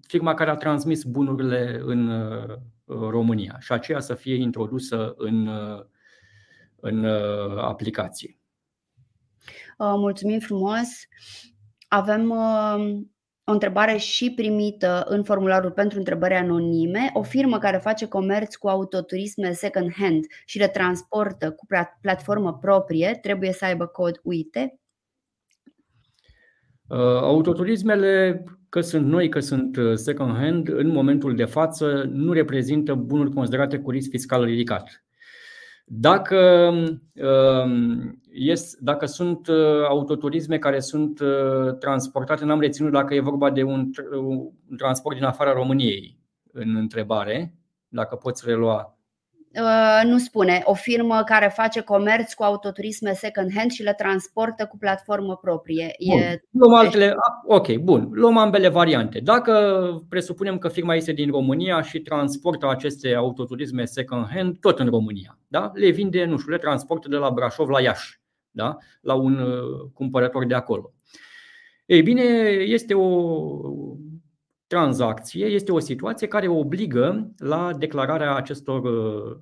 firma care a transmis bunurile în uh, România și aceea să fie introdusă în, uh, în uh, aplicație. Mulțumim frumos! Avem o întrebare și primită în formularul pentru întrebări anonime. O firmă care face comerț cu autoturisme second hand și le transportă cu platformă proprie trebuie să aibă cod UIT? Uh, autoturismele, că sunt noi, că sunt uh, second hand, în momentul de față nu reprezintă bunuri considerate cu risc fiscal ridicat. Dacă, um, dacă sunt uh, autoturisme care sunt transportate, n-am reținut dacă e vorba de un, un transport din afara României în întrebare, dacă poți relua. Uh, nu spune, o firmă care face comerț cu autoturisme second-hand și le transportă cu platformă proprie. Bun. E... Luăm altele. Ok, bun. Luăm ambele variante. Dacă presupunem că firma este din România și transportă aceste autoturisme second-hand tot în România, da? le vinde, nu știu, le transportă de la Brașov la Iași, da? la un uh, cumpărător de acolo. Ei bine, este o tranzacție este o situație care obligă la declararea acestor uh,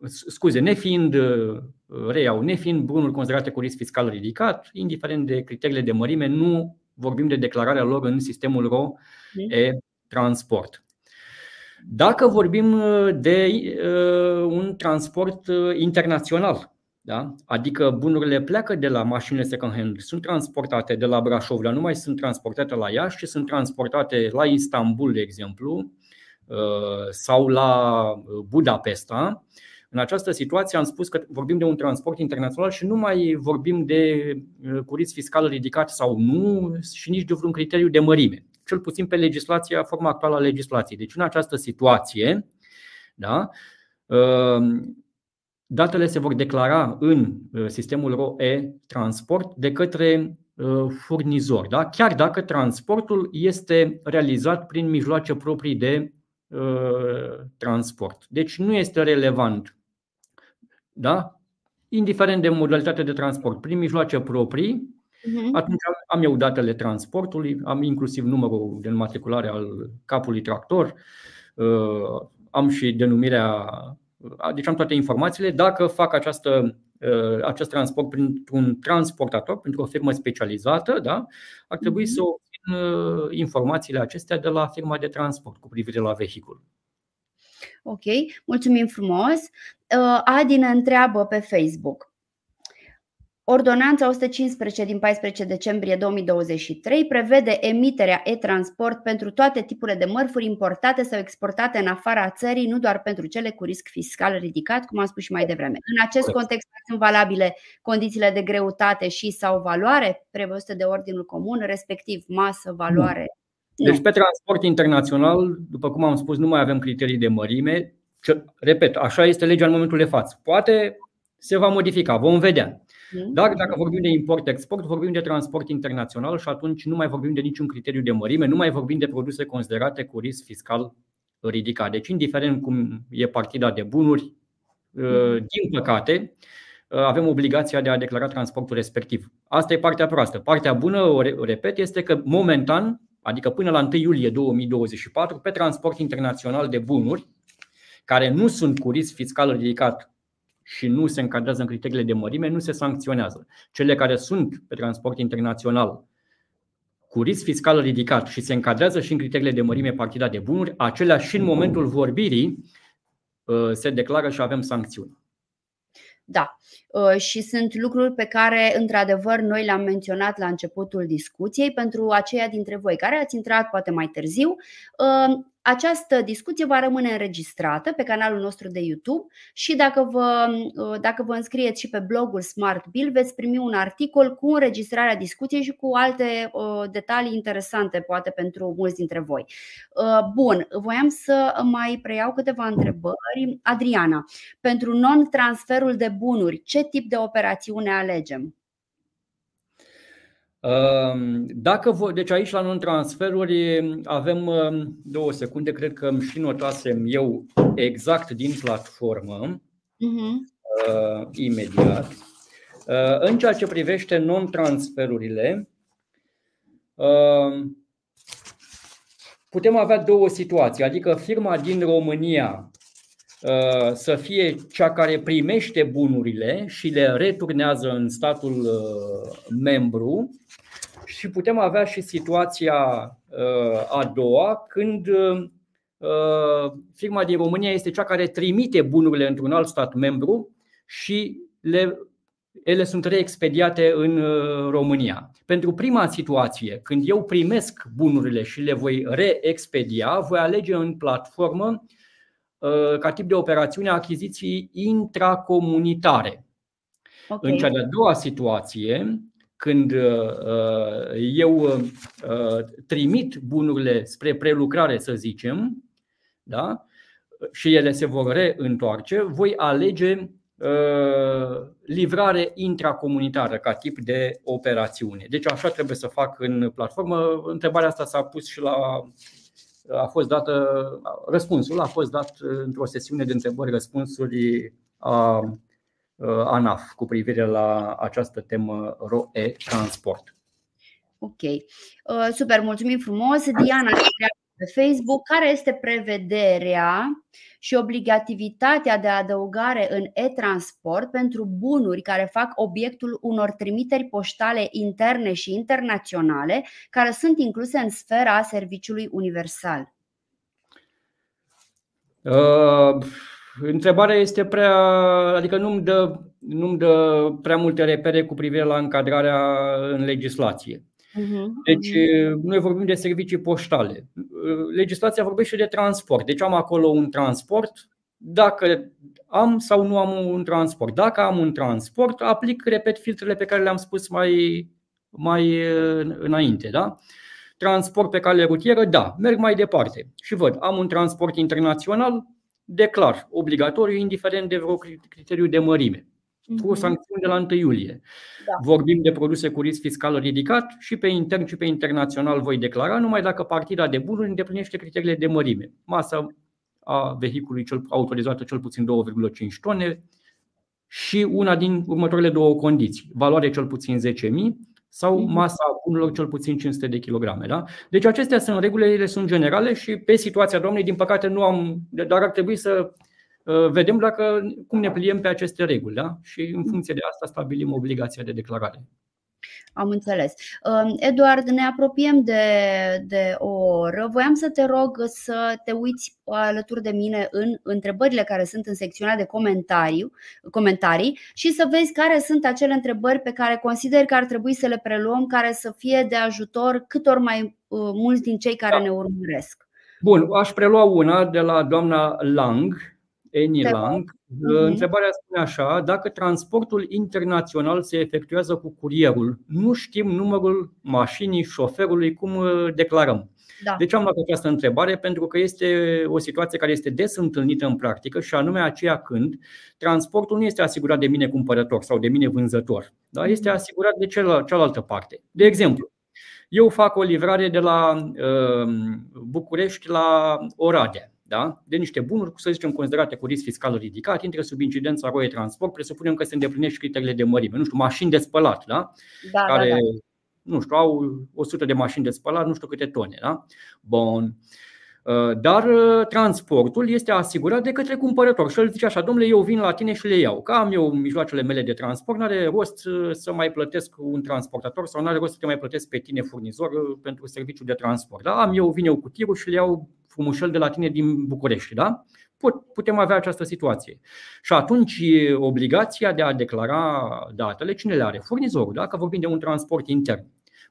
uh, scuze, nefiind uh, reiau, nefiind bunuri considerate cu risc fiscal ridicat, indiferent de criteriile de mărime, nu vorbim de declararea lor în sistemul RO e transport. Dacă vorbim de un transport internațional, da? Adică bunurile pleacă de la mașinile second hand, sunt transportate de la Brașov, dar nu mai sunt transportate la Iași, ci sunt transportate la Istanbul, de exemplu, uh, sau la uh, Budapesta. În această situație am spus că vorbim de un transport internațional și nu mai vorbim de uh, curiți fiscal ridicat sau nu și nici de vreun criteriu de mărime, cel puțin pe legislația, forma actuală a legislației. Deci în această situație, da, datele se vor declara în uh, sistemul ROE transport de către uh, furnizor, da? chiar dacă transportul este realizat prin mijloace proprii de uh, transport. Deci nu este relevant, da? indiferent de modalitatea de transport, prin mijloace proprii, Uh-huh. Atunci am eu datele transportului, am inclusiv numărul de înmatriculare al capului tractor, am și denumirea deci am toate informațiile. Dacă fac această, uh, acest transport printr-un transportator, printr-o firmă specializată, da, ar trebui să mhm. obțin uh, informațiile acestea de la firma de transport cu privire la vehicul. Ok, mulțumim frumos. Uh, Adi ne întreabă pe Facebook. Ordonanța 115 din 14 decembrie 2023 prevede emiterea e-transport pentru toate tipurile de mărfuri importate sau exportate în afara țării, nu doar pentru cele cu risc fiscal ridicat, cum am spus și mai devreme. În acest context sunt valabile condițiile de greutate și sau valoare prevăzute de ordinul comun, respectiv masă, valoare. Nu. Deci pe transport internațional, după cum am spus, nu mai avem criterii de mărime. Repet, așa este legea în momentul de față. Poate se va modifica, vom vedea. Mhm. Dar dacă vorbim de import-export, vorbim de transport internațional și atunci nu mai vorbim de niciun criteriu de mărime, nu mai vorbim de produse considerate cu risc fiscal ridicat. Deci, indiferent cum e partida de bunuri, uh, mhm. din păcate, uh, avem obligația de a declara transportul respectiv. Asta e partea proastă. Partea bună, o repet, este că momentan, adică până la 1 iulie 2024, pe transport internațional de bunuri, care nu sunt cu risc fiscal ridicat și nu se încadrează în criteriile de mărime, nu se sancționează. Cele care sunt pe transport internațional cu risc fiscal ridicat și se încadrează și în criteriile de mărime partida de bunuri, acelea și în momentul vorbirii uh, se declară și avem sancțiuni. Da, uh, și sunt lucruri pe care, într-adevăr, noi le-am menționat la începutul discuției pentru aceia dintre voi care ați intrat poate mai târziu. Uh, această discuție va rămâne înregistrată pe canalul nostru de YouTube și dacă vă, uh, dacă vă înscrieți și pe blogul Smart Bill veți primi un articol cu înregistrarea discuției și cu alte uh, detalii interesante, poate pentru mulți dintre voi. Uh, bun, voiam să mai preiau câteva întrebări. Adriana, pentru non-transferul de bunuri, ce tip de operațiune alegem? Dacă, deci aici la non-transferuri avem două secunde, cred că îmi și notasem eu exact din platformă, uh-huh. imediat. În ceea ce privește non-transferurile, putem avea două situații, adică firma din România uh, să fie cea care primește bunurile și le returnează în statul uh, membru și putem avea și situația uh, a doua când firma din România este cea care trimite bunurile într-un alt stat membru și le ele sunt reexpediate în uh, România. Pentru prima situație, când eu primesc bunurile și le voi reexpedia, voi alege în platformă uh, ca tip de operațiune achiziții intracomunitare. Okay. În cea de-a doua situație, când uh, eu trimit bunurile spre prelucrare, să zicem, da? și ele se vor reîntoarce, voi alege Uh, livrare intracomunitară ca tip de operațiune. Deci așa trebuie să fac în platformă. Întrebarea asta s-a pus și la a fost dată, răspunsul a fost dat într-o sesiune de întrebări-răspunsuri a ANAF cu privire la această temă ROE Transport. Ok, uh, super, mulțumim frumos. Diana pe Facebook, care este prevederea și obligativitatea de adăugare în e-transport pentru bunuri care fac obiectul unor trimiteri poștale interne și internaționale care sunt incluse în sfera serviciului universal? Uh, întrebarea este prea, adică nu-mi dă, nu-mi dă prea multe repere cu privire la încadrarea în legislație. Mhm, deci, mhm. noi vorbim de servicii poștale. Legislația vorbește de transport. Deci am acolo un transport. Dacă am sau nu am un transport. Dacă am un transport, aplic, repet, filtrele pe care le-am spus mai, mai înainte. Da? Transport pe cale rutieră, da, merg mai departe și văd, am un transport internațional, declar, obligatoriu, indiferent de vreo criteriu de mărime cu mhm. sancțiuni de la 1 iulie. Da. Vorbim de produse cu risc fiscal ridicat și pe intern și pe internațional voi declara numai dacă partida de bunuri îndeplinește criteriile de mărime. Masa a vehiculului cel, autorizată cel puțin 2,5 tone și una din următoarele două condiții. Valoare cel puțin 10.000 sau mhm. masa bunurilor cel puțin 500 de kilograme. Da? Deci acestea sunt regulile, ele sunt generale și pe situația doamnei, din păcate, nu am, dar ar trebui să Uh, vedem dacă, cum ne pliem pe aceste reguli da? și în funcție de asta stabilim obligația de declarare. Am înțeles. Um, Eduard, ne apropiem de, de o oră. Voiam să te rog să te uiți alături de mine în întrebările care sunt în secțiunea de comentarii, comentarii și să vezi care sunt acele întrebări pe care consider că ar trebui să le preluăm, care să fie de ajutor cât ori mai uh, mulți din cei care da. ne urmăresc. Bun, aș prelua una de la doamna Lang Eni Lang. Uh-huh. Întrebarea spune așa, dacă transportul internațional se efectuează cu curierul, nu știm numărul mașinii șoferului, cum uh, declarăm. Da. De ce am luat această întrebare? Pentru că este o situație care este des întâlnită în practică și anume aceea când transportul nu este asigurat de mine cumpărător sau de mine vânzător, da? este mhm. asigurat de cealaltă parte. De exemplu, eu fac o livrare de la uh, București la Oradea da? de niște bunuri, să zicem, considerate cu risc fiscal ridicat, intră sub incidența ROE Transport, presupunem că se îndeplinește criteriile de mărime. Nu știu, mașini de spălat, da? Da, care, da, da. nu știu, au 100 de mașini de spălat, nu știu câte tone. Da? Bun. Uh, dar uh, transportul este asigurat de către cumpărător și el zice așa, domnule, eu vin la tine și le iau. Că am eu mijloacele mele de transport, nu are rost uh, să mai plătesc un transportator sau nu are rost să te mai plătesc pe tine furnizor pentru serviciul de transport. Da? Am eu, vin eu cu tirul și le iau frumușel de la tine din București. Da? Putem avea această situație. Și atunci obligația de a declara datele, cine le are? Furnizorul, dacă vorbim de un transport intern.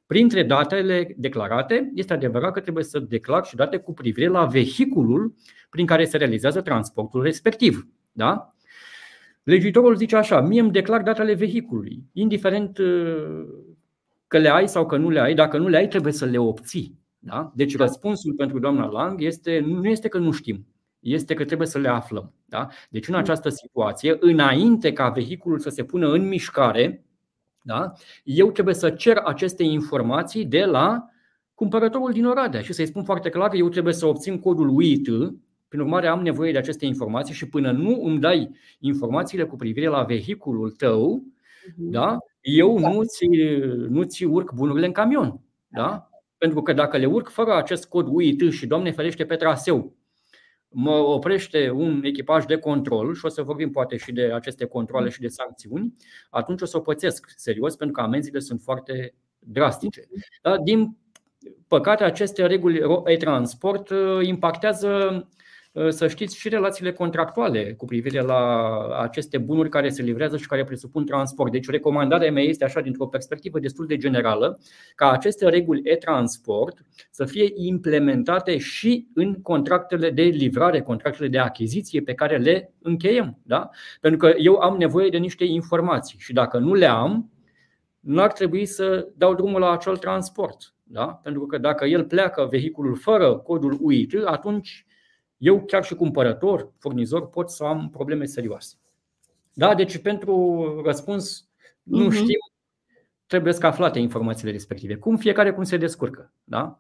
Printre datele declarate, este adevărat că trebuie să declar și date cu privire la vehiculul prin care se realizează transportul respectiv. Da? Legiuitorul zice așa, mie îmi declar datele vehiculului, indiferent uh, că le ai sau că nu le ai, dacă nu le ai trebuie să le obții. Da? Deci da. răspunsul pentru doamna Lang este, nu este că nu știm, este că trebuie să le aflăm. Da? Deci în această situație, înainte ca vehiculul să se pună în mișcare, Da? Eu trebuie să cer aceste informații de la cumpărătorul din Oradea și să-i spun foarte clar, eu trebuie să obțin codul UIT, prin urmare am nevoie de aceste informații și până nu îmi dai informațiile cu privire la vehiculul tău, mhm. da? eu nu ți, nu ți urc bunurile în camion. Da? Pentru că dacă le urc fără acest cod UIT și, Doamne ferește, pe traseu, mă oprește un echipaj de control și o să vorbim poate și de aceste controle și de sancțiuni, atunci o să o pățesc serios pentru că amenziile sunt foarte drastice. Da? Din păcate, aceste reguli e-transport uh, impactează Uh, să știți și relațiile contractuale cu privire la aceste bunuri care se livrează și care presupun transport. Deci recomandarea mea este așa dintr-o perspectivă destul de generală ca aceste reguli e-transport să fie implementate și în contractele de livrare, contractele de achiziție pe care le încheiem. Da? Pentru că eu am nevoie de niște informații și dacă nu le am, nu ar trebui să dau drumul la acel transport. Da? Pentru că dacă el pleacă vehiculul fără codul UIT, atunci eu chiar și cumpărător, furnizor, pot să am probleme serioase. Da, deci pentru răspuns nu uh-huh. știm, trebuie să aflate informațiile respective. Cum fiecare cum se descurcă. Da?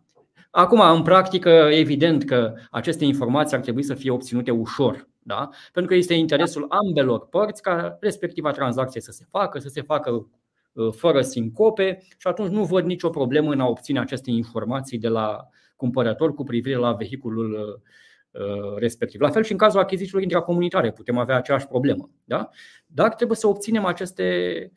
Acum, în practică, evident că aceste informații ar trebui să fie obținute ușor, da? pentru că este interesul ambelor părți ca respectiva tranzacție să se facă, să se facă uh, fără sincope și atunci nu văd nicio problemă în a obține aceste informații de la cumpărător cu privire la vehiculul uh, Uh, respectiv. La fel și în cazul achizițiilor intracomunitare putem avea aceeași problemă. Da? Dar trebuie să obținem aceste,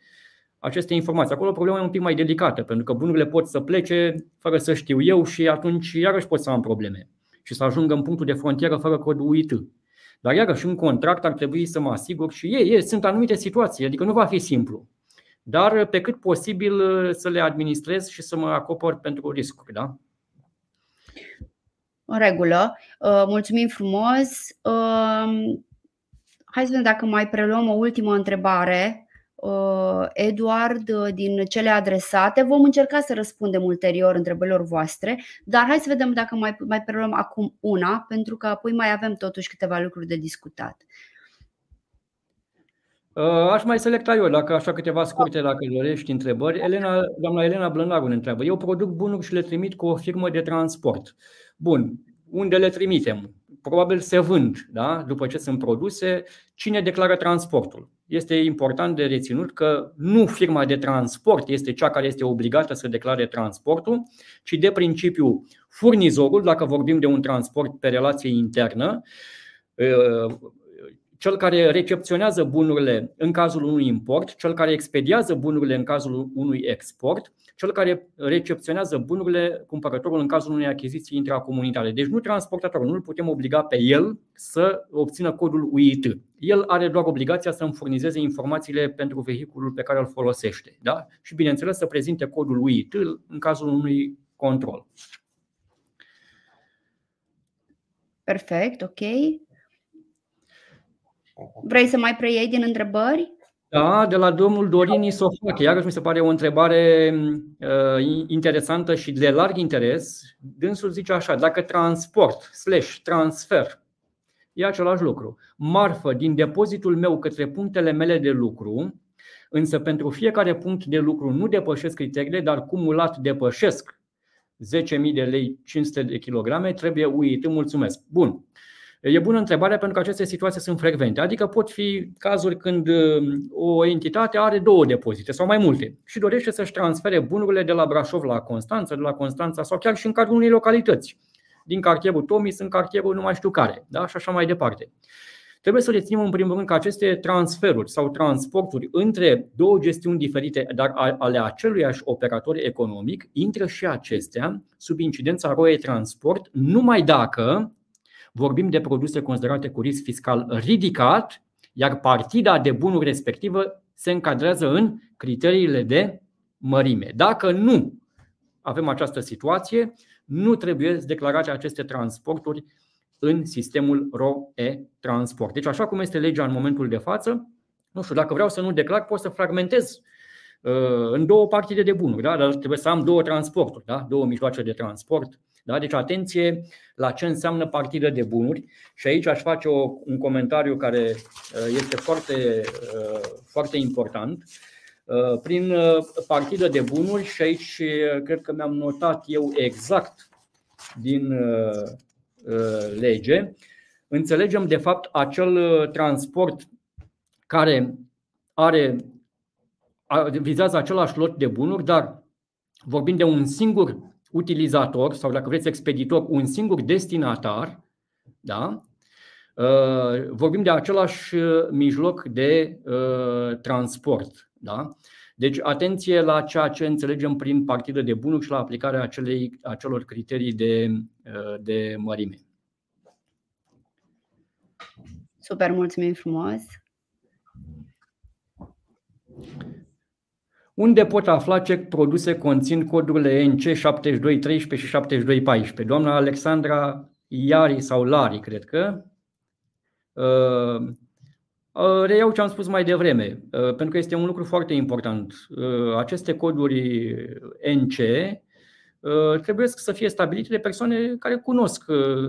aceste informații. Acolo problema e un pic mai delicată, pentru că bunurile pot să plece fără să știu eu și atunci iarăși pot să am probleme și să ajungă în punctul de frontieră fără cod UIT. Dar iarăși un contract ar trebui să mă asigur și ei, ei sunt anumite situații, adică nu va fi simplu. Dar pe cât posibil să le administrez și să mă acopăr pentru riscuri. Da? În regulă. Uh, mulțumim frumos. Um, hai să vedem dacă mai preluăm o ultimă întrebare. Uh, Eduard, uh, din cele adresate, vom încerca să răspundem ulterior întrebărilor voastre, dar hai să vedem dacă mai, mai preluăm acum una, pentru că apoi mai avem totuși câteva lucruri de discutat. Aș mai selecta eu, dacă așa câteva scurte, dacă dorești întrebări. Elena, doamna Elena Blănaru ne întreabă. Eu produc bunuri și le trimit cu o firmă de transport. Bun, unde le trimitem? Probabil se vând, da? după ce sunt produse, cine declară transportul? Este important de reținut că nu firma de transport este cea care este obligată să declare transportul, ci de principiu furnizorul, dacă vorbim de un transport pe relație internă, cel care recepționează bunurile în cazul unui import, cel care expediază bunurile în cazul unui export, cel care recepționează bunurile, cumpărătorul în cazul unei achiziții intracomunitare. Deci nu transportatorul, nu îl putem obliga pe el să obțină codul UIT. El are doar obligația să îmi furnizeze informațiile pentru vehiculul pe care îl folosește. Da? Și bineînțeles să prezinte codul UIT în cazul unui control. Perfect, ok. Vrei să mai preiei din întrebări? Da, de la domnul Dorin Isofache. Iarăși mi se pare o întrebare uh, interesantă și de larg interes. Dânsul zice așa, dacă transport slash transfer e același lucru. Marfă din depozitul meu către punctele mele de lucru, însă pentru fiecare punct de lucru nu depășesc criteriile, dar cumulat depășesc 10.000 de lei 500 de kilograme, trebuie uit. Mulțumesc. Bun. E bună întrebarea pentru că aceste situații sunt frecvente. Adică pot fi cazuri când um, o entitate are două depozite sau mai multe și dorește să-și transfere bunurile de la Brașov la Constanța, de la Constanța sau chiar și în cadrul unei localități. Din cartierul Tomis în cartierul nu mai știu care da? și așa mai departe. Trebuie să reținem în primul rând că aceste transferuri sau transporturi între două gestiuni diferite, dar ale aceluiași operator economic, intră și acestea sub incidența ROE Transport numai dacă vorbim de produse considerate cu risc fiscal ridicat, iar partida de bunuri respectivă se încadrează în criteriile de mărime. Dacă nu avem această situație, nu trebuie declarate aceste transporturi în sistemul ROE transport. Deci așa cum este legea în momentul de față, nu știu, dacă vreau să nu declar, pot să fragmentez uh, în două partide de bunuri, da? dar trebuie să am două transporturi, da? două mijloace de transport da? Deci atenție la ce înseamnă partidă de bunuri și aici aș face o, un comentariu care uh, este foarte, uh, foarte important. prin partidă de bunuri și aici cred că mi-am notat eu exact din lege, înțelegem de fapt acel transport care are vizează același lot de bunuri, dar vorbim de un singur utilizator sau dacă vreți expeditor, un singur destinatar, da? Uh, vorbim de același uh, mijloc de uh, transport. Da? Deci atenție la ceea ce înțelegem prin partidă de bunuri și la aplicarea acelei, acelor criterii de, de mărime. Super, mulțumim frumos! Unde pot afla ce produse conțin codurile NC 7213 și 7214? Doamna Alexandra Iari sau Lari, cred că. Uh, uh, reiau ce am spus mai devreme, uh, pentru că este un lucru foarte important. Aceste coduri NC trebuie să fie stabilite de persoane care cunosc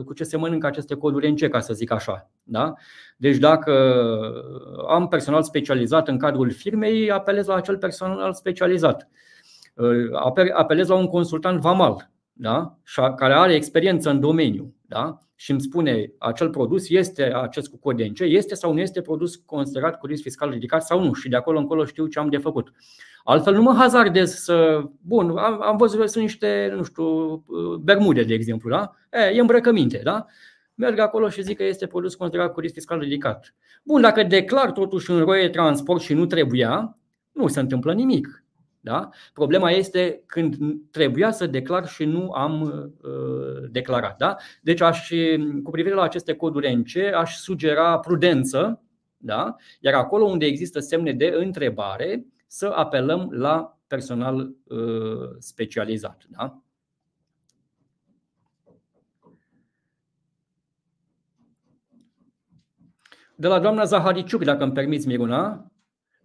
cu ce se mănâncă aceste coduri NC, ca să zic așa. Da? Deci dacă am personal specializat în cadrul firmei, apelez la acel personal specializat. Apelez la un consultant vamal da? care are experiență în domeniu da? și îmi spune acel produs este acest cu cod DNC, este sau nu este produs considerat cu risc fiscal ridicat sau nu și de acolo încolo știu ce am de făcut. Altfel nu mă hazardez să. Bun, am, am văzut că sunt niște, nu știu, bermude, de exemplu, da? E, e îmbrăcăminte, da? Merg acolo și zic că este produs considerat cu risc fiscal ridicat. Bun, dacă declar totuși în roie transport și nu trebuia, nu se întâmplă nimic. Da? Problema este când trebuia să declar și nu am uh, declarat. Da? Deci, aș, cu privire la aceste coduri NC, aș sugera prudență, da? iar acolo unde există semne de întrebare, să apelăm la personal uh, specializat. Da? De la doamna Zahariciuc, dacă îmi permiți, Miruna,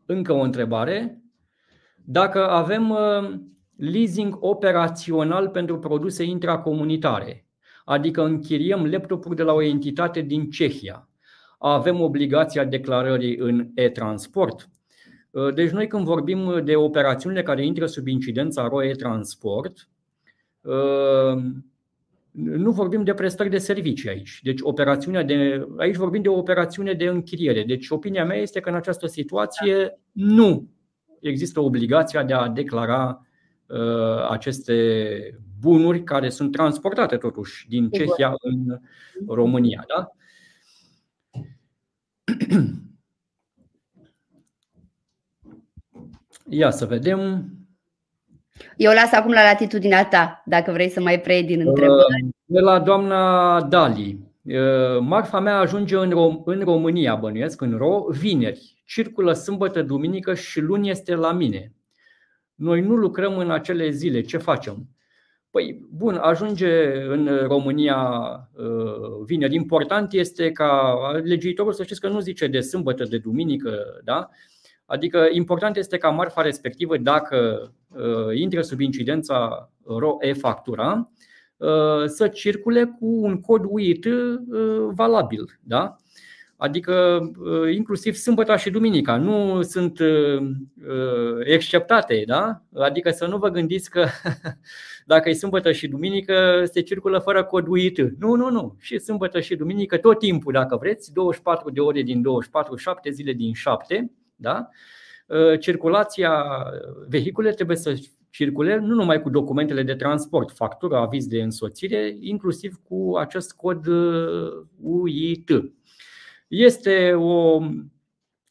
încă o întrebare. Dacă avem uh, leasing operațional pentru produse intracomunitare, adică închiriem laptopuri de la o entitate din Cehia, avem obligația declarării în e-transport. Uh, deci noi când vorbim de operațiunile care intră sub incidența ROE Transport, uh, nu vorbim de prestări de servicii aici. Deci operațiunea de, aici vorbim de o operațiune de închiriere. Deci opinia mea este că în această situație nu există obligația de a declara uh, aceste bunuri care sunt transportate totuși din Cehia în România. Da? Ia să vedem. Eu las acum la latitudinea ta, dacă vrei să mai preiei din întrebări. De la doamna Dali. Marfa mea ajunge în, Rom- în România, bănuiesc, în Ro, vineri. Circulă sâmbătă, duminică și luni este la mine. Noi nu lucrăm în acele zile. Ce facem? Păi, bun, ajunge în România vineri. Important este ca legiuitorul să știți că nu zice de sâmbătă, de duminică, da? Adică important este ca marfa respectivă, dacă uh, intră sub incidența RO-e-factura, uh, să circule cu un cod UIT uh, valabil. Da? Adică inclusiv sâmbătă și duminica nu sunt exceptate, da? Adică să nu vă gândiți că dacă e sâmbătă și duminică se circulă fără cod UIT. Nu, nu, nu. Și sâmbătă și duminică tot timpul, dacă vreți, 24 de ore din 24, 7 zile din 7 da? Ă, circulația vehicule trebuie să circule nu numai cu documentele de transport, factură, aviz de însoțire, inclusiv cu acest cod UIT. Ă, este o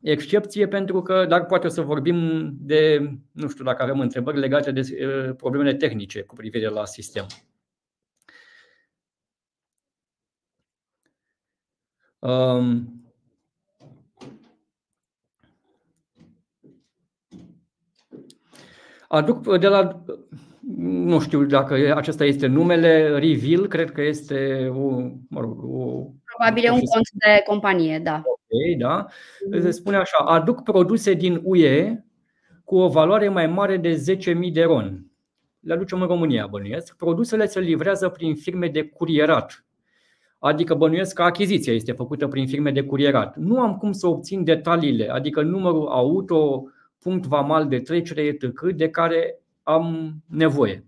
excepție pentru că, dar poate o să vorbim de, nu știu dacă avem întrebări legate de ă, problemele tehnice cu privire la sistem. Um, Aduc de la, nu știu dacă acesta este numele, Reveal, cred că este o, mă rog, o Probabil e un cont de companie, da. Ok, da. Mhm. Se spune așa, aduc produse din UE cu o valoare mai mare de 10.000 de ron. Le aducem în România, bănuiesc. Produsele se livrează prin firme de curierat. Adică bănuiesc că achiziția este făcută prin firme de curierat. Nu am cum să obțin detaliile, adică numărul auto, punct vamal de trecere etc. de care am nevoie.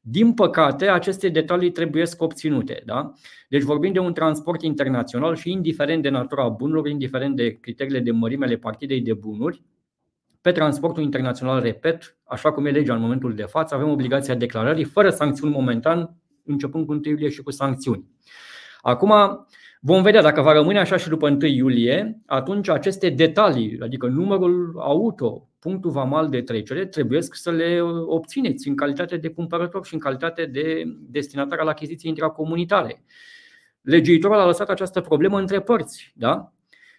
Din păcate, aceste detalii trebuie obținute. Da? Deci vorbim de un transport internațional și indiferent de natura bunurilor, indiferent de criteriile de mărime ale partidei de bunuri, pe transportul internațional, repet, așa cum e legea în momentul de față, avem obligația declarării fără sancțiuni momentan, începând cu 1 iulie și cu sancțiuni. Acum, Vom vedea dacă va rămâne așa și după 1 iulie, atunci aceste detalii, adică numărul auto, punctul vamal de trecere, trebuie să le obțineți în calitate de cumpărător și în calitate de destinatar al achiziției intracomunitare. Legiuitorul a lăsat această problemă între părți. Da?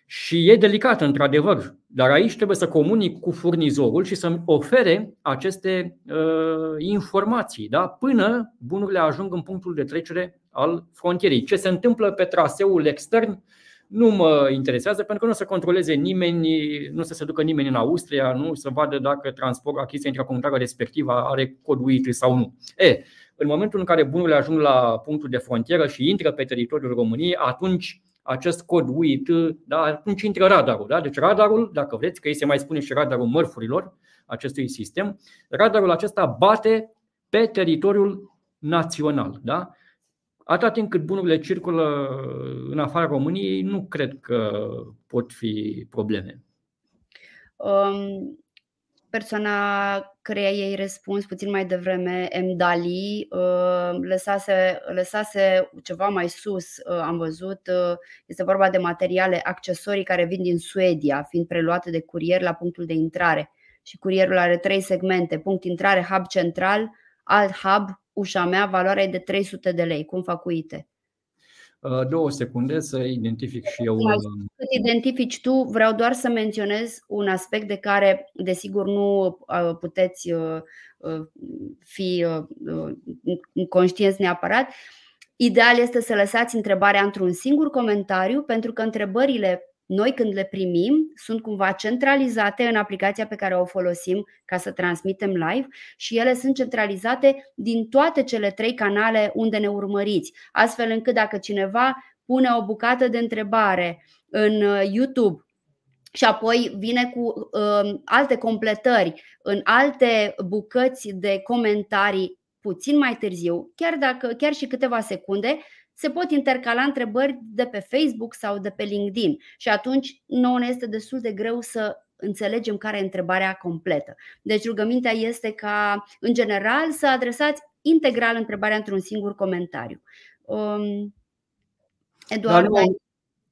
Și e delicat, într-adevăr, dar aici trebuie să comunic cu furnizorul și să-mi ofere aceste uh, informații da? până bunurile ajung în punctul de trecere al frontierei. Ce se întâmplă pe traseul extern nu mă interesează pentru că nu o să controleze nimeni, nu o să se ducă nimeni în Austria, nu să vadă dacă transport achiziția intracomunitară respectivă are cod UIT sau nu. E, în momentul în care bunurile ajung la punctul de frontieră și intră pe teritoriul României, atunci acest cod UIT, da, atunci intră radarul. Da? Deci radarul, dacă vreți, că ei se mai spune și radarul mărfurilor acestui sistem, radarul acesta bate pe teritoriul național. Da? Atâta timp cât bunurile circulă în afara României, nu cred că pot fi probleme. Um, persoana căreia ei răspuns puțin mai devreme, M. Dali, uh, lăsase, lăsase ceva mai sus, uh, am văzut, uh, este vorba de materiale, accesorii care vin din Suedia, fiind preluate de curier la punctul de intrare. Și curierul are trei segmente, punct intrare, hub central, alt hub, ușa mea, valoarea e de 300 de lei. Cum fac uite? Uh, două secunde să identific și eu. Cât identifici tu, vreau doar să menționez un aspect de care, desigur, nu uh, puteți uh, fi conștienți neapărat. Ideal este să lăsați întrebarea într-un singur comentariu, pentru că întrebările noi când le primim sunt cumva centralizate în aplicația pe care o folosim ca să transmitem live și ele sunt centralizate din toate cele trei canale unde ne urmăriți, astfel încât dacă cineva pune o bucată de întrebare în uh, YouTube și apoi vine cu uh, alte completări în alte bucăți de comentarii puțin mai târziu, chiar dacă chiar și câteva secunde, se pot intercala întrebări de pe Facebook sau de pe LinkedIn și atunci nouă ne este destul de greu să înțelegem care e întrebarea completă. Deci rugămintea este ca, în general, să adresați integral întrebarea într-un singur comentariu. Um, Eduard, Dar nu,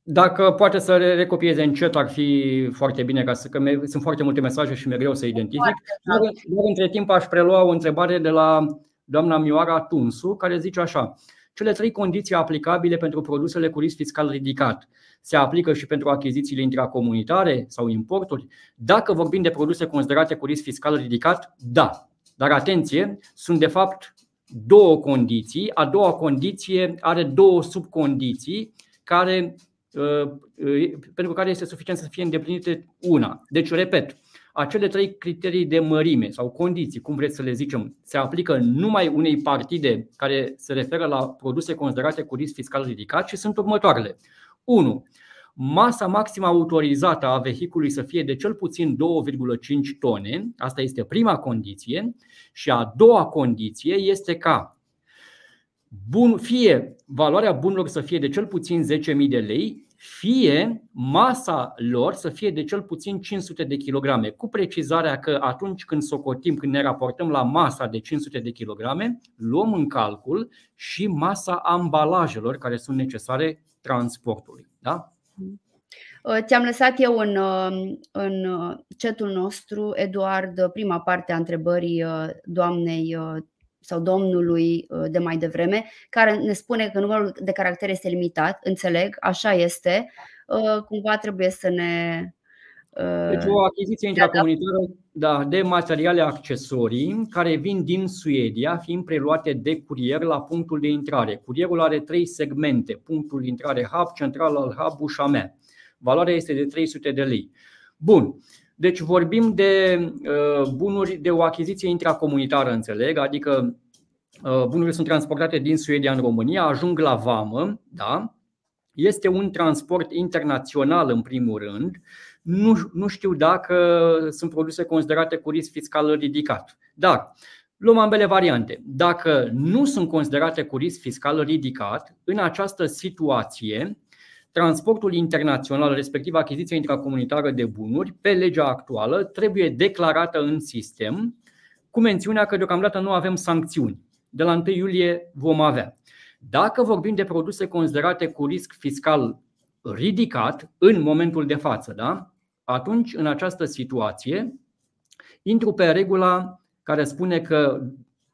dacă poate să recopieze în chat ar fi foarte bine, ca să, că sunt foarte multe mesaje și mi-e greu să identific. Dar, dar între timp aș prelua o întrebare de la doamna Mioara Tunsu, care zice așa cele trei condiții aplicabile pentru produsele cu risc fiscal ridicat se aplică și pentru achizițiile intracomunitare sau importuri? Dacă vorbim de produse considerate cu risc fiscal ridicat, da. Dar atenție, sunt de fapt două condiții. A doua condiție are două subcondiții care, uh, uh, pentru care este suficient să fie îndeplinite una. Deci, repet, acele trei criterii de mărime sau condiții, cum vreți să le zicem, se aplică numai unei partide care se referă la produse considerate cu risc fiscal ridicat și sunt următoarele. 1. Masa maximă autorizată a vehiculului să fie de cel puțin 2,5 tone, asta este prima condiție, și a doua condiție este ca bun, fie valoarea bunurilor să fie de cel puțin 10.000 de lei, fie masa lor să fie de cel puțin 500 de kilograme, cu precizarea că atunci când socotim, când ne raportăm la masa de 500 de kilograme, luăm în calcul și masa ambalajelor care sunt necesare transportului. Da? Uh, ți-am lăsat eu în, uh, în uh, chatul nostru, Eduard, prima parte a întrebării doamnei sau domnului uh, de mai devreme, care ne spune că numărul de caractere este limitat, înțeleg, așa este, uh, cumva trebuie să ne. Uh, deci o achiziție intracomunitară da, de materiale accesorii care vin din Suedia, fiind preluate de curier la punctul de intrare. Curierul are trei segmente, punctul de intrare hub, central al hub, ușa mea. Valoarea este de 300 de lei. Bun. Deci vorbim de uh, bunuri de o achiziție intracomunitară, înțeleg, adică uh, bunurile sunt transportate din Suedia în România, ajung la vamă, da? Este un transport internațional în primul rând nu, nu știu dacă sunt produse considerate cu risc fiscal ridicat. Dar luăm ambele variante. Dacă nu sunt considerate cu risc fiscal ridicat, în această situație, transportul internațional, respectiv achiziția intracomunitară de bunuri, pe legea actuală, trebuie declarată în sistem cu mențiunea că deocamdată nu avem sancțiuni. De la 1 iulie vom avea. Dacă vorbim de produse considerate cu risc fiscal ridicat în momentul de față, da? atunci, în această situație, intru pe regula care spune că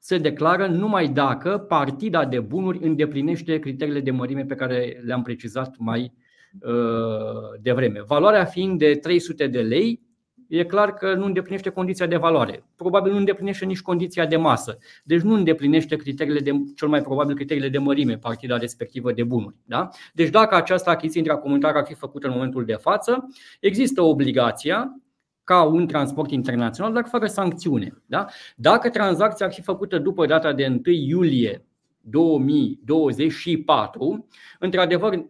se declară numai dacă partida de bunuri îndeplinește criteriile de mărime pe care le-am precizat mai uh, devreme. Valoarea fiind de 300 de lei, e clar că nu îndeplinește condiția de valoare. Probabil nu îndeplinește nici condiția de masă. Deci nu îndeplinește criteriile de, cel mai probabil criteriile de mărime, partida respectivă de bunuri. Da? Deci dacă această achiziție intracomunitară ar fi făcută în momentul de față, există obligația ca un transport internațional, dar fără sancțiune. Da? Dacă tranzacția ar fi făcută după data de 1 iulie 2024, într-adevăr,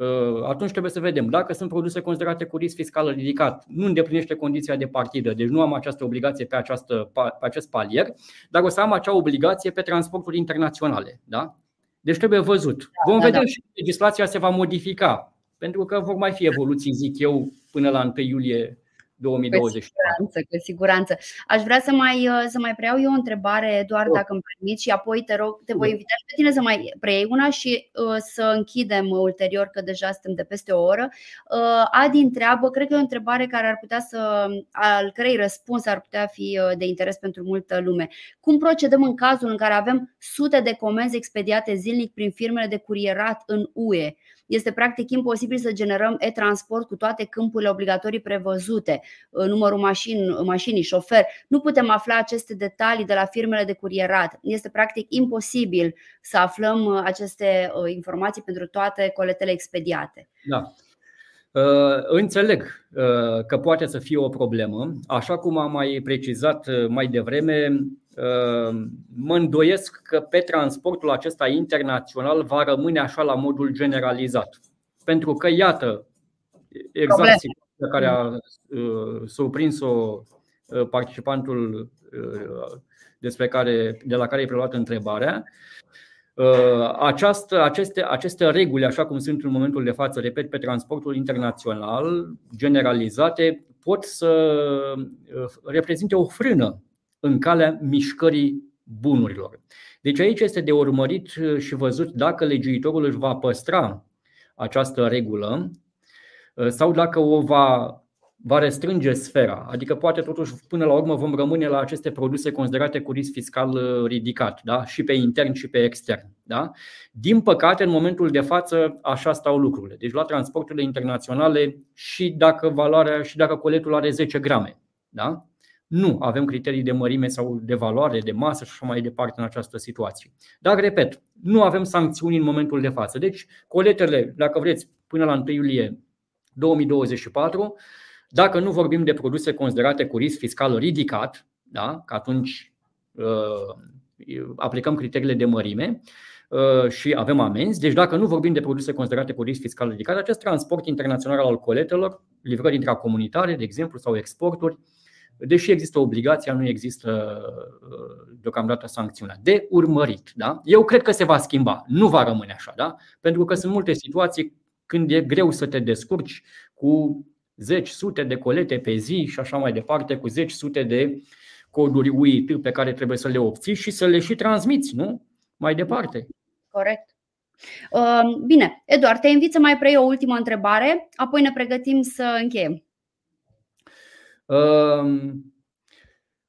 Uh, atunci trebuie să vedem dacă sunt produse considerate cu risc fiscal ridicat, nu îndeplinește condiția de partidă, deci nu am această obligație pe, această, pe acest palier, dar o să am acea obligație pe transporturi internaționale. Da? Deci trebuie văzut. Da, Vom da, vedea da. și legislația se va modifica, pentru că vor mai fi evoluții, zic eu, până la 1 iulie 2020. Cu siguranță, cu siguranță. Aș vrea să mai, uh, să mai preiau eu o întrebare, doar oh. dacă îmi permiți, și apoi te rog, te voi invita și pe tine să mai preiei una și uh, să închidem ulterior, că deja suntem de peste o oră. Uh, Adi întreabă, cred că e o întrebare care ar putea să, al cărei răspuns ar putea fi uh, de interes pentru multă lume. Cum procedăm în cazul în care avem sute de comenzi expediate zilnic prin firmele de curierat în UE? Este practic imposibil să generăm e-transport cu toate câmpurile obligatorii prevăzute, uh, numărul mașini, mașinii, șofer. Nu putem afla aceste detalii de la firmele de curierat. Este practic imposibil să aflăm uh, aceste uh, informații pentru toate coletele expediate. Da. Înțeleg că poate să fie o problemă. Așa cum am mai precizat mai devreme, Ehm, mă îndoiesc că pe transportul acesta internațional va rămâne așa la modul generalizat. Pentru că, iată, exact situația care a uh, surprins-o uh, participantul uh, despre care, de la care ai preluat întrebarea, această, aceste, aceste reguli, așa cum sunt în momentul de față, repet, pe transportul internațional, generalizate, pot să reprezinte o frână în calea mișcării bunurilor. Deci aici este de urmărit și văzut dacă legiuitorul își va păstra această regulă uh, sau dacă o va, va restrânge sfera. Adică poate totuși până la urmă vom rămâne la aceste produse considerate cu risc fiscal uh, ridicat, da? și pe intern și pe extern. Da? Din păcate, în momentul de față, așa stau lucrurile. Deci la transporturile internaționale și dacă valoarea și dacă coletul are 10 grame. Da? Nu avem criterii de mărime sau de valoare, de masă și așa mai departe în această situație. Dar, repet, nu avem sancțiuni în momentul de față. Deci, coletele, dacă vreți, până la 1 iulie 2024, dacă nu vorbim de produse considerate cu risc fiscal ridicat, da, că atunci uh, aplicăm criteriile de mărime uh, și avem amenzi. Deci, dacă nu vorbim de produse considerate cu risc fiscal ridicat, acest transport internațional al coletelor, livrări intracomunitare, de exemplu, sau exporturi, deși există obligația, nu există uh, deocamdată sancțiunea. De urmărit. Da? Eu cred că se va schimba, nu va rămâne așa, da? pentru că sunt multe situații când e greu să te descurci cu zeci, sute de colete pe zi și așa mai departe, cu zeci, sute de coduri UIT pe care trebuie să le obții și să le și transmiți, nu? Mai departe. Corect. Uh, bine, Eduard, te invit să mai preiei o ultimă întrebare, apoi ne pregătim să încheiem.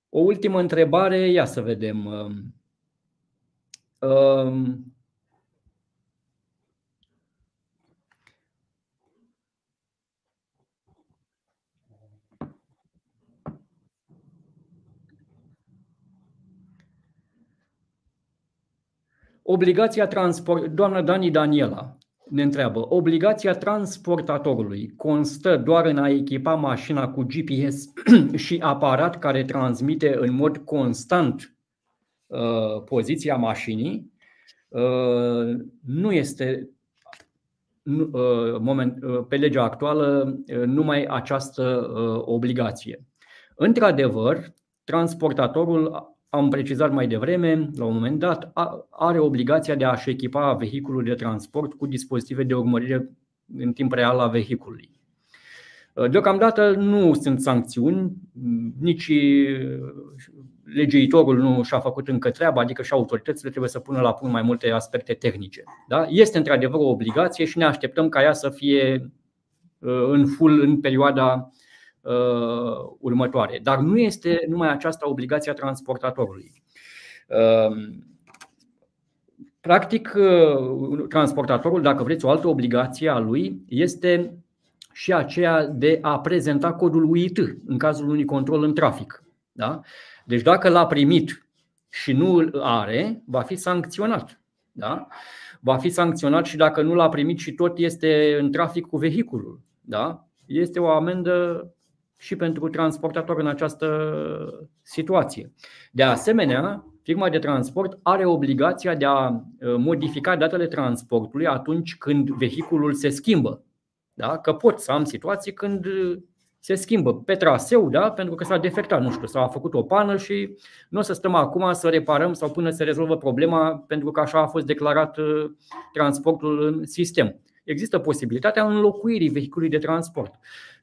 O ultimă întrebare, ia să vedem. Obligația transport, doamna Dani Daniela, ne întreabă, obligația transportatorului constă doar în a echipa mașina cu GPS și aparat care transmite în mod constant uh, poziția mașinii. Uh, nu este moment, pe legea actuală numai această obligație. Într-adevăr, transportatorul, am precizat mai devreme, la un moment dat, are obligația de a-și echipa vehiculul de transport cu dispozitive de urmărire în timp real a vehiculului. Deocamdată nu sunt sancțiuni, nici legiuitorul nu și-a făcut încă treaba, adică și autoritățile trebuie să pună la punct mai multe aspecte tehnice. Da? Este într-adevăr o obligație și ne așteptăm ca ea să fie în full în perioada uh, următoare. Dar nu este numai aceasta obligația transportatorului. Uh, practic, uh, transportatorul, dacă vreți, o altă obligație a lui este și aceea de a prezenta codul UIT în cazul unui control în trafic. Da? Deci dacă l-a primit și nu îl are, va fi sancționat. Da? Va fi sancționat și dacă nu l-a primit și tot este în trafic cu vehiculul. Da? Este o amendă și pentru transportator în această situație. De asemenea, firma de transport are obligația de a uh, modifica datele transportului atunci când vehiculul se schimbă. Da? Că pot să am situații când uh, se schimbă pe traseu, da? pentru că s-a defectat, nu știu, s-a făcut o pană și nu o să stăm acum să reparăm sau până se rezolvă problema pentru că așa a fost declarat uh, transportul în sistem există posibilitatea înlocuirii vehiculului de transport.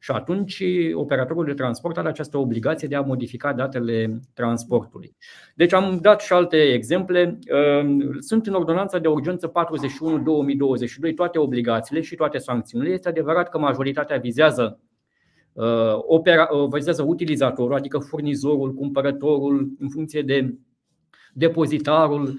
Și atunci operatorul de transport are această obligație de a modifica datele transportului. Deci am dat și alte exemple. Ehm, sunt în ordonanța de urgență 41-2022 toate obligațiile și toate sancțiunile. Este adevărat că majoritatea vizează uh, opera, uh, vizează utilizatorul, adică furnizorul, cumpărătorul, în funcție de depozitarul, Um,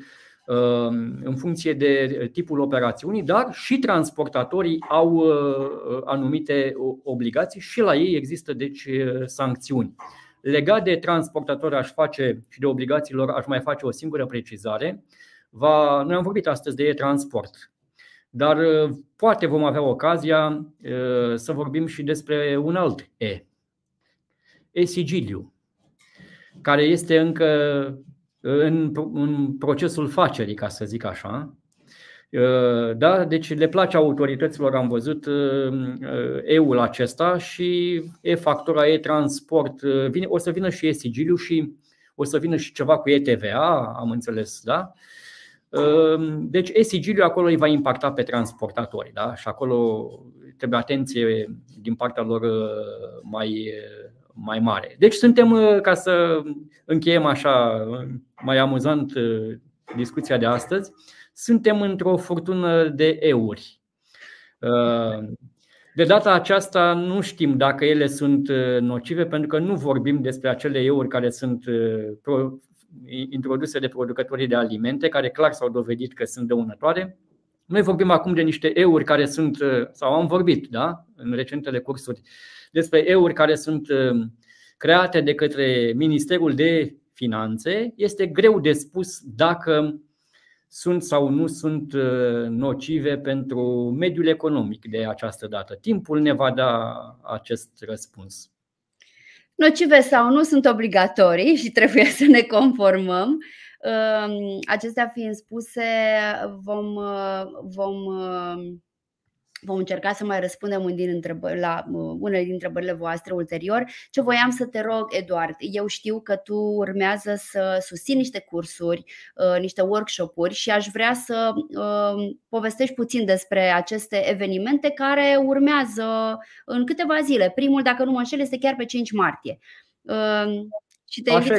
în funcție de tipul operațiunii, dar și transportatorii au uh, anumite obligații și la ei există deci uh, sancțiuni. Legat de transportatori aș face și de obligațiilor aș mai face o singură precizare. Va, noi am vorbit astăzi de e-transport, dar uh, poate vom avea ocazia să vorbim și despre un alt E. E-sigiliu, care este încă în, în procesul facerii, ca să zic așa. Uh, da? Deci le place autorităților, am văzut uh, EU-ul acesta și e-factura, e-transport, uh, vine, o să vină și e-sigiliu și o să vină și ceva cu e-TVA, am înțeles, da? Deci e-sigiliu acolo îi va impacta pe transportatori da? și acolo trebuie atenție din partea lor mai, mai mare. Deci suntem, ca să încheiem așa mai amuzant uh, discuția de astăzi, suntem într-o furtună de euri. Uh, de data aceasta nu știm dacă ele sunt uh, nocive pentru că nu vorbim despre acele euri care sunt introduse de producătorii de alimente, care clar s-au dovedit că sunt dăunătoare. Noi vorbim acum de niște euri care sunt, sau am vorbit da, în recentele cursuri, despre euri care sunt create de către Ministerul de finanțe, este greu de spus dacă sunt sau nu sunt uh, nocive pentru mediul economic de această dată. Timpul ne va da acest răspuns. Nocive sau nu sunt obligatorii și trebuie să ne conformăm. Um, acestea fiind spuse, vom, uh, vom uh, Vom încerca să mai răspundem din întrebări, la unele dintre întrebările voastre ulterior. Ce voiam să te rog, Eduard, eu știu că tu urmează să susții niște cursuri, uh, niște workshop-uri și aș vrea să uh, povestești puțin despre aceste evenimente care urmează în câteva zile. Primul, dacă nu mă înșel, este chiar pe 5 martie. Uh, și te invit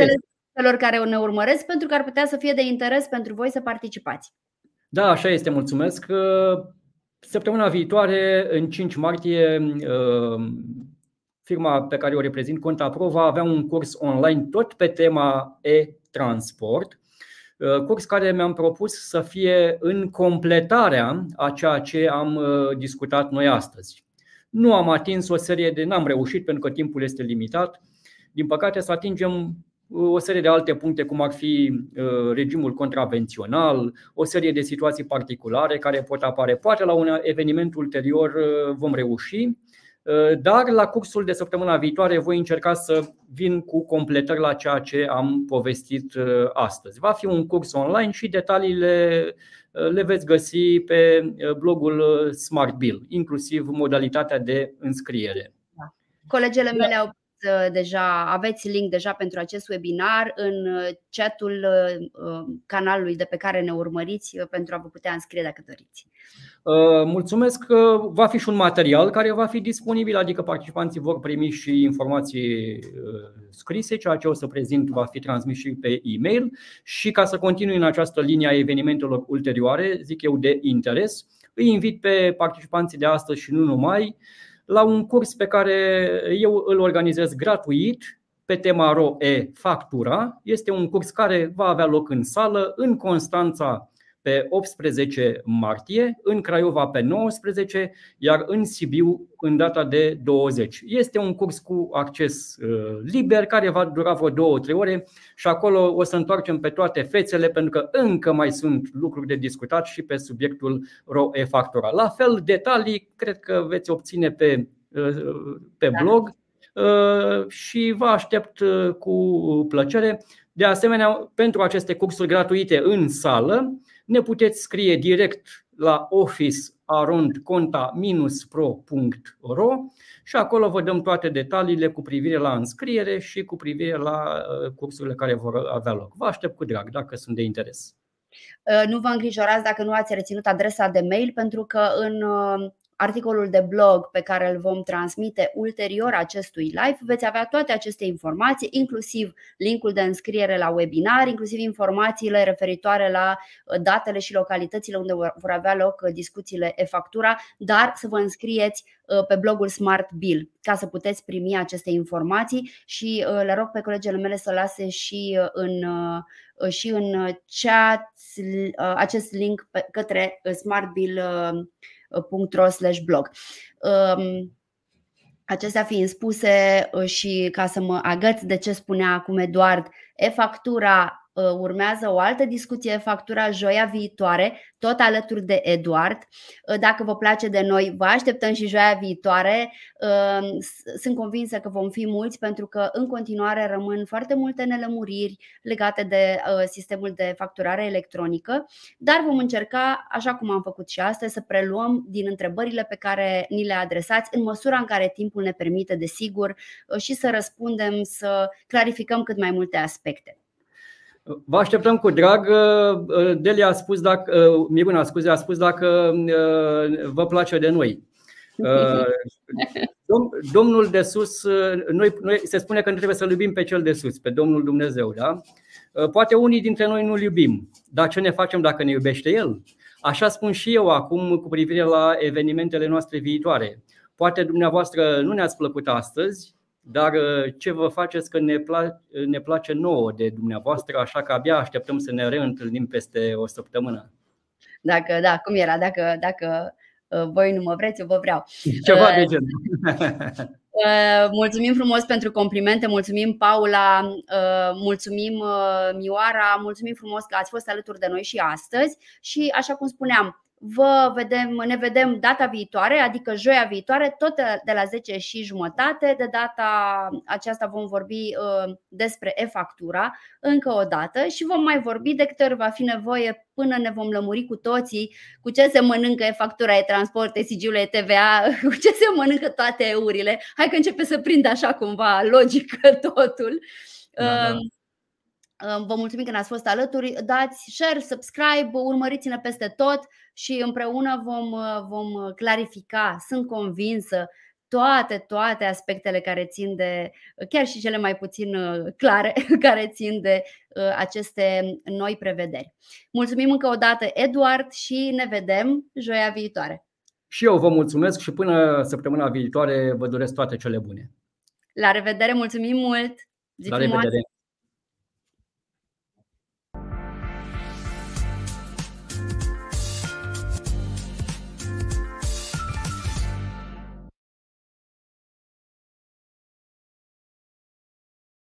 celor care ne urmăresc pentru că ar putea să fie de interes pentru voi să participați. Da, așa este, mulțumesc. Săptămâna viitoare, în 5 martie, uh, firma pe care o reprezint, Conta Pro, va avea un curs online tot pe tema e-transport, uh, curs care mi-am propus să fie în completarea a ceea ce am uh, discutat noi astăzi. Nu am atins o serie de, n-am reușit pentru că timpul este limitat. Din păcate să atingem o serie de alte puncte, cum ar fi uh, regimul contravențional, o serie de situații particulare care pot apare. Poate la un eveniment ulterior uh, vom reuși. Dar la cursul de săptămâna viitoare voi încerca să vin cu completări la ceea ce am povestit astăzi. Va fi un curs online și detaliile le veți găsi pe blogul Smart Bill, inclusiv modalitatea de înscriere. Da. Colegele mele au deja, aveți link deja pentru acest webinar în uh, chatul uh, canalului de pe care ne urmăriți uh, pentru a vă putea înscrie dacă doriți. Mulțumesc că va fi și un material care va fi disponibil, adică participanții vor primi și informații scrise, ceea ce o să prezint va fi transmis și pe e-mail și ca să continui în această linie a evenimentelor ulterioare, zic eu de interes, îi invit pe participanții de astăzi și nu numai la un curs pe care eu îl organizez gratuit pe tema ROE Factura. Este un curs care va avea loc în sală în Constanța pe 18 martie, în Craiova pe 19, iar în Sibiu în data de 20. Este un curs cu acces uh, liber care va dura vreo 2-3 ore și acolo o să întoarcem pe toate fețele pentru că încă mai sunt lucruri de discutat și pe subiectul ROE Factora. La fel, detalii cred că veți obține pe, uh, pe da. blog și vă aștept uh, cu plăcere. De asemenea, pentru aceste cursuri gratuite în sală, ne puteți scrie direct la office.conta-pro.ro și acolo vă dăm toate detaliile cu privire la înscriere și cu privire la uh, cursurile care vor avea loc. Vă aștept cu drag dacă sunt de interes. Uh, nu vă îngrijorați dacă nu ați reținut adresa de mail, pentru că în articolul de blog pe care îl vom transmite ulterior acestui live, veți avea toate aceste informații, inclusiv linkul de înscriere la webinar, inclusiv informațiile referitoare la uh, datele și localitățile unde vor avea loc uh, discuțiile e-factura, dar să vă înscrieți uh, pe blogul Smart Bill ca să puteți primi aceste informații și le rog pe colegele mele să lase și în, și în chat acest link către Smart Bill ro blog. Um, acestea fiind spuse uh, și ca să mă agăț de ce spunea acum Eduard, e-factura Uh, urmează o altă discuție, factura joia viitoare, tot alături de Eduard. Uh, dacă vă place de noi, vă așteptăm și joia viitoare. Uh, sunt convinsă că vom fi mulți pentru că în continuare rămân foarte multe nelămuriri legate de sistemul de facturare electronică, dar vom încerca, așa cum am făcut și astăzi, să preluăm din întrebările pe care ni le adresați în măsura în care timpul ne permite, desigur, și să răspundem, să clarificăm cât mai multe aspecte. Vă așteptăm cu drag. Uh, Delia a spus dacă, uh, Miruna scuze, a spus dacă uh, vă place de noi. Domnul de sus, noi, noi, se spune că nu trebuie să-L iubim pe cel de sus, pe Domnul Dumnezeu. Da? Poate unii dintre noi nu-L iubim, dar ce ne facem dacă ne iubește El? Așa spun și eu acum cu privire la evenimentele noastre viitoare. Poate dumneavoastră nu ne-ați plăcut astăzi, dar uh, ce vă faceți că ne, pla- ne place nouă de dumneavoastră, așa că abia așteptăm să ne reîntâlnim peste o săptămână. Dacă, da, cum era, dacă, dacă uh, voi nu mă vreți, eu vă vreau. Ceva uh, de genul. Mulțumim frumos pentru complimente, mulțumim Paula, mulțumim Mioara, mulțumim frumos că ați fost alături de noi și astăzi și așa cum spuneam, Vă vedem, ne vedem data viitoare, adică joia viitoare, tot de la 10 și jumătate. De data aceasta vom vorbi uh, despre e-factura încă o dată și vom mai vorbi de câte ori va fi nevoie până ne vom lămuri cu toții cu ce se mănâncă e-factura, e-transport, e-sigiul, e-TVA, cu ce se mănâncă toate eurile. Hai că începe să prindă așa cumva logică totul. Da, da. Uh, Vă mulțumim că ne-ați fost alături. Dați share, subscribe, urmăriți-ne peste tot și împreună vom, vom clarifica, sunt convinsă, toate, toate aspectele care țin de, chiar și cele mai puțin uh, clare, care țin de uh, aceste noi prevederi. Mulțumim încă o dată, Eduard, și ne vedem joia viitoare. Și eu vă mulțumesc și până săptămâna viitoare vă doresc toate cele bune. La revedere, mulțumim mult! Zi La frumoasă. revedere!